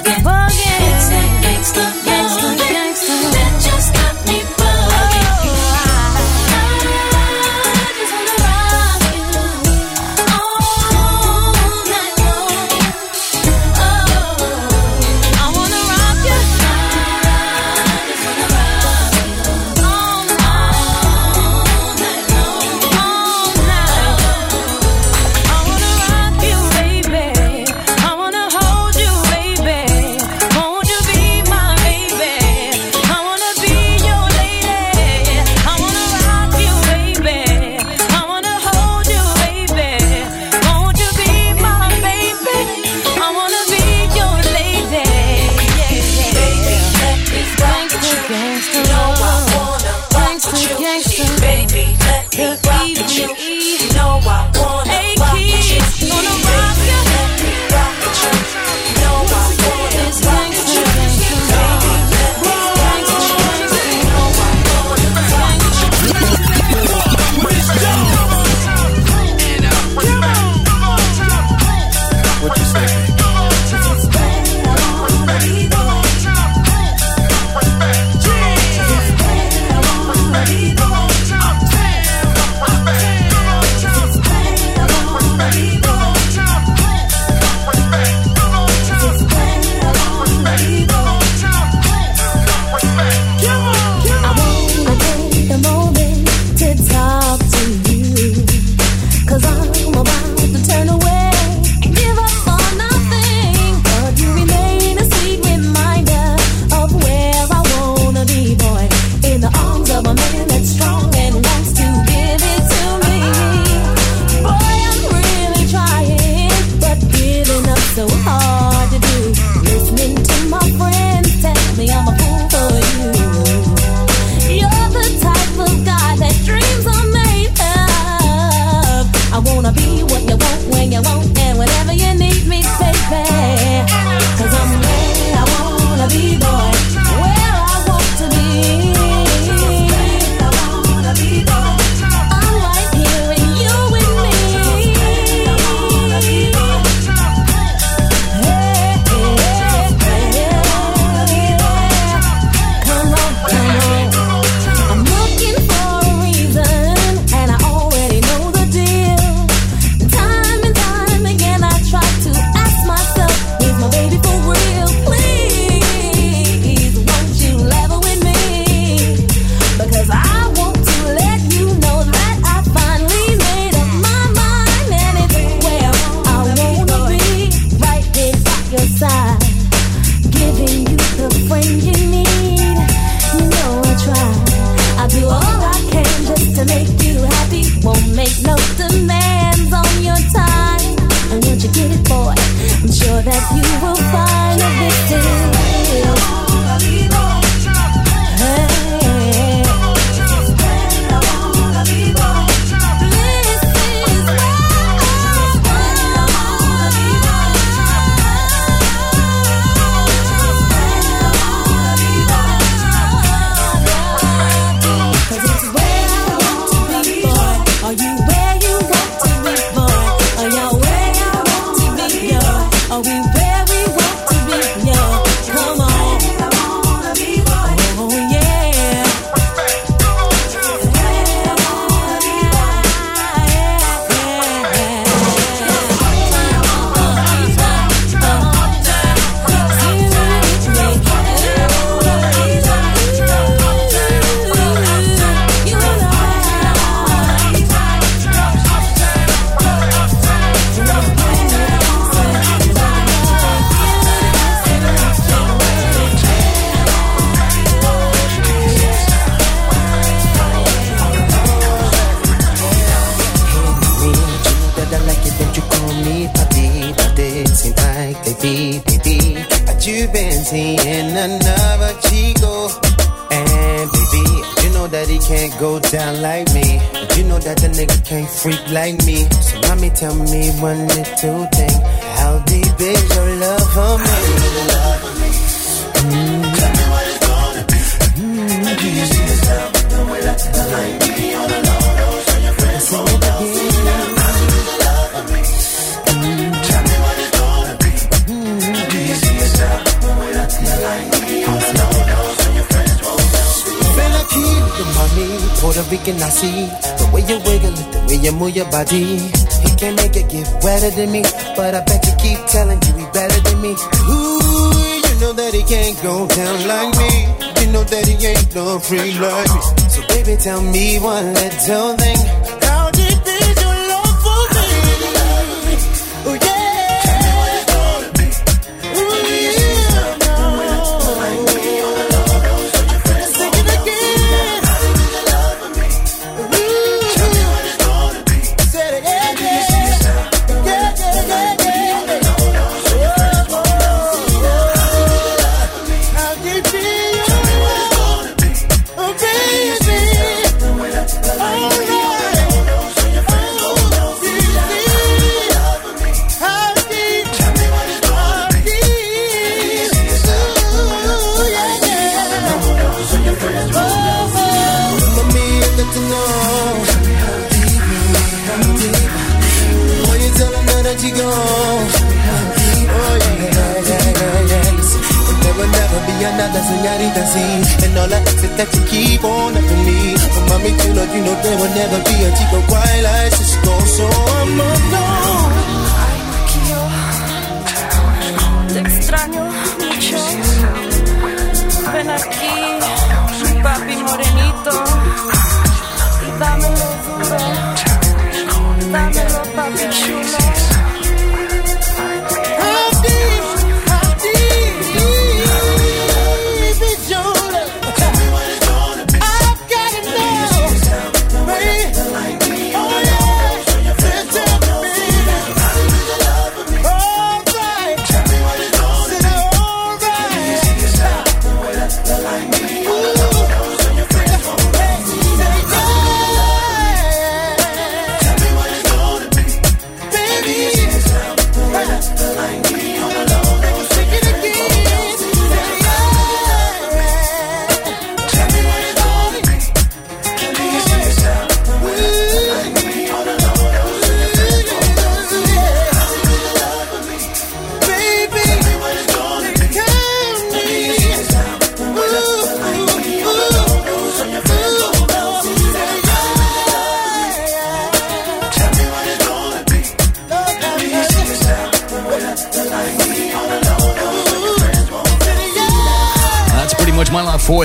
Speaker 17: nobody. He can make it get wetter than me, but I bet you keep telling you he better than me. Ooh, you know that he can't go down like me. You know that he ain't no free like me. So baby, tell me one little thing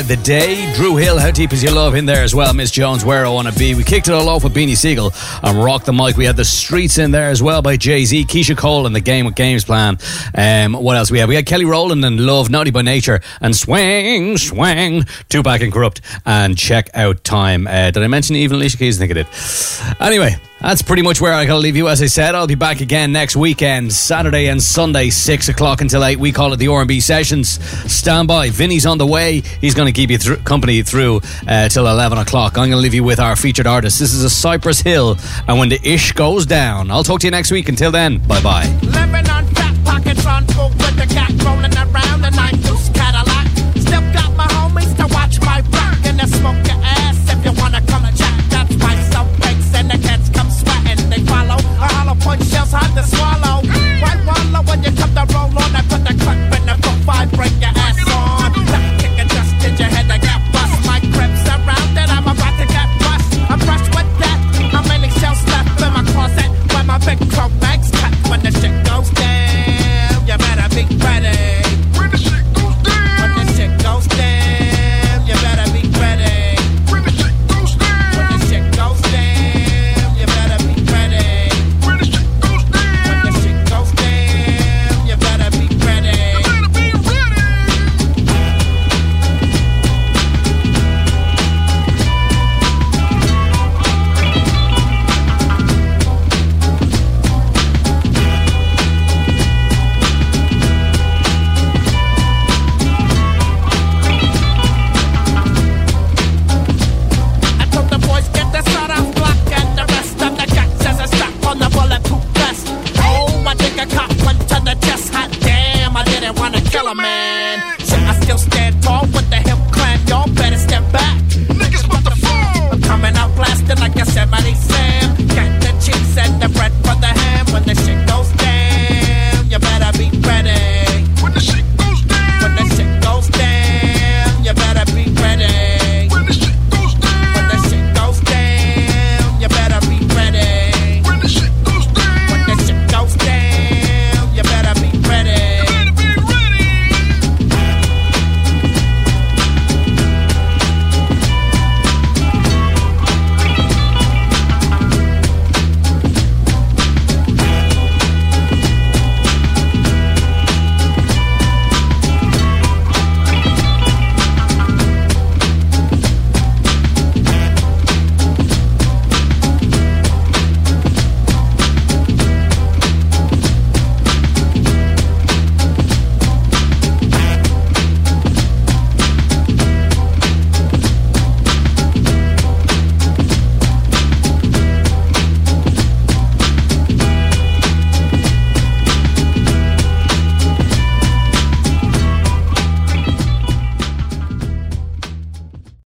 Speaker 6: the day. Dru Hill, How Deep Is Your Love in there as well. Miss Jones, Where I Wanna Be. We kicked it all off with Beanie Sigel and Rock the Mic. We had The Streets in there as well by Jay Z, Keyshia Cole and The Game with Games Plan. Um, what else we had? We had Kelly Rowland and Love, Naughty by Nature, and Swing, Swing, Tupac and Kurupt, and Check Out Time. Uh, did I mention even Alicia Keys? I think I did. Anyway, that's pretty much where I gotta leave you. As I said, I'll be back again next weekend, Saturday and Sunday, six o'clock until eight. We call it the R&B sessions. Stand by. Vinny's on the way. He's to keep you company through uh, till eleven o'clock. I'm to leave you with our featured artist. This is a Cypress Hill, and when the ish goes down, I'll talk to you next week. Until then, bye bye.
Speaker 42: punch shells hard to swallow. Right wallow when you come to roll on, I put the cut in
Speaker 7: the foot five, break your ass on. Kick and just in your head, I got bust. My crepes
Speaker 42: around and I'm
Speaker 7: about to get bust. I'm brushed with that. I'm mailing shells left in my closet, but my big coat.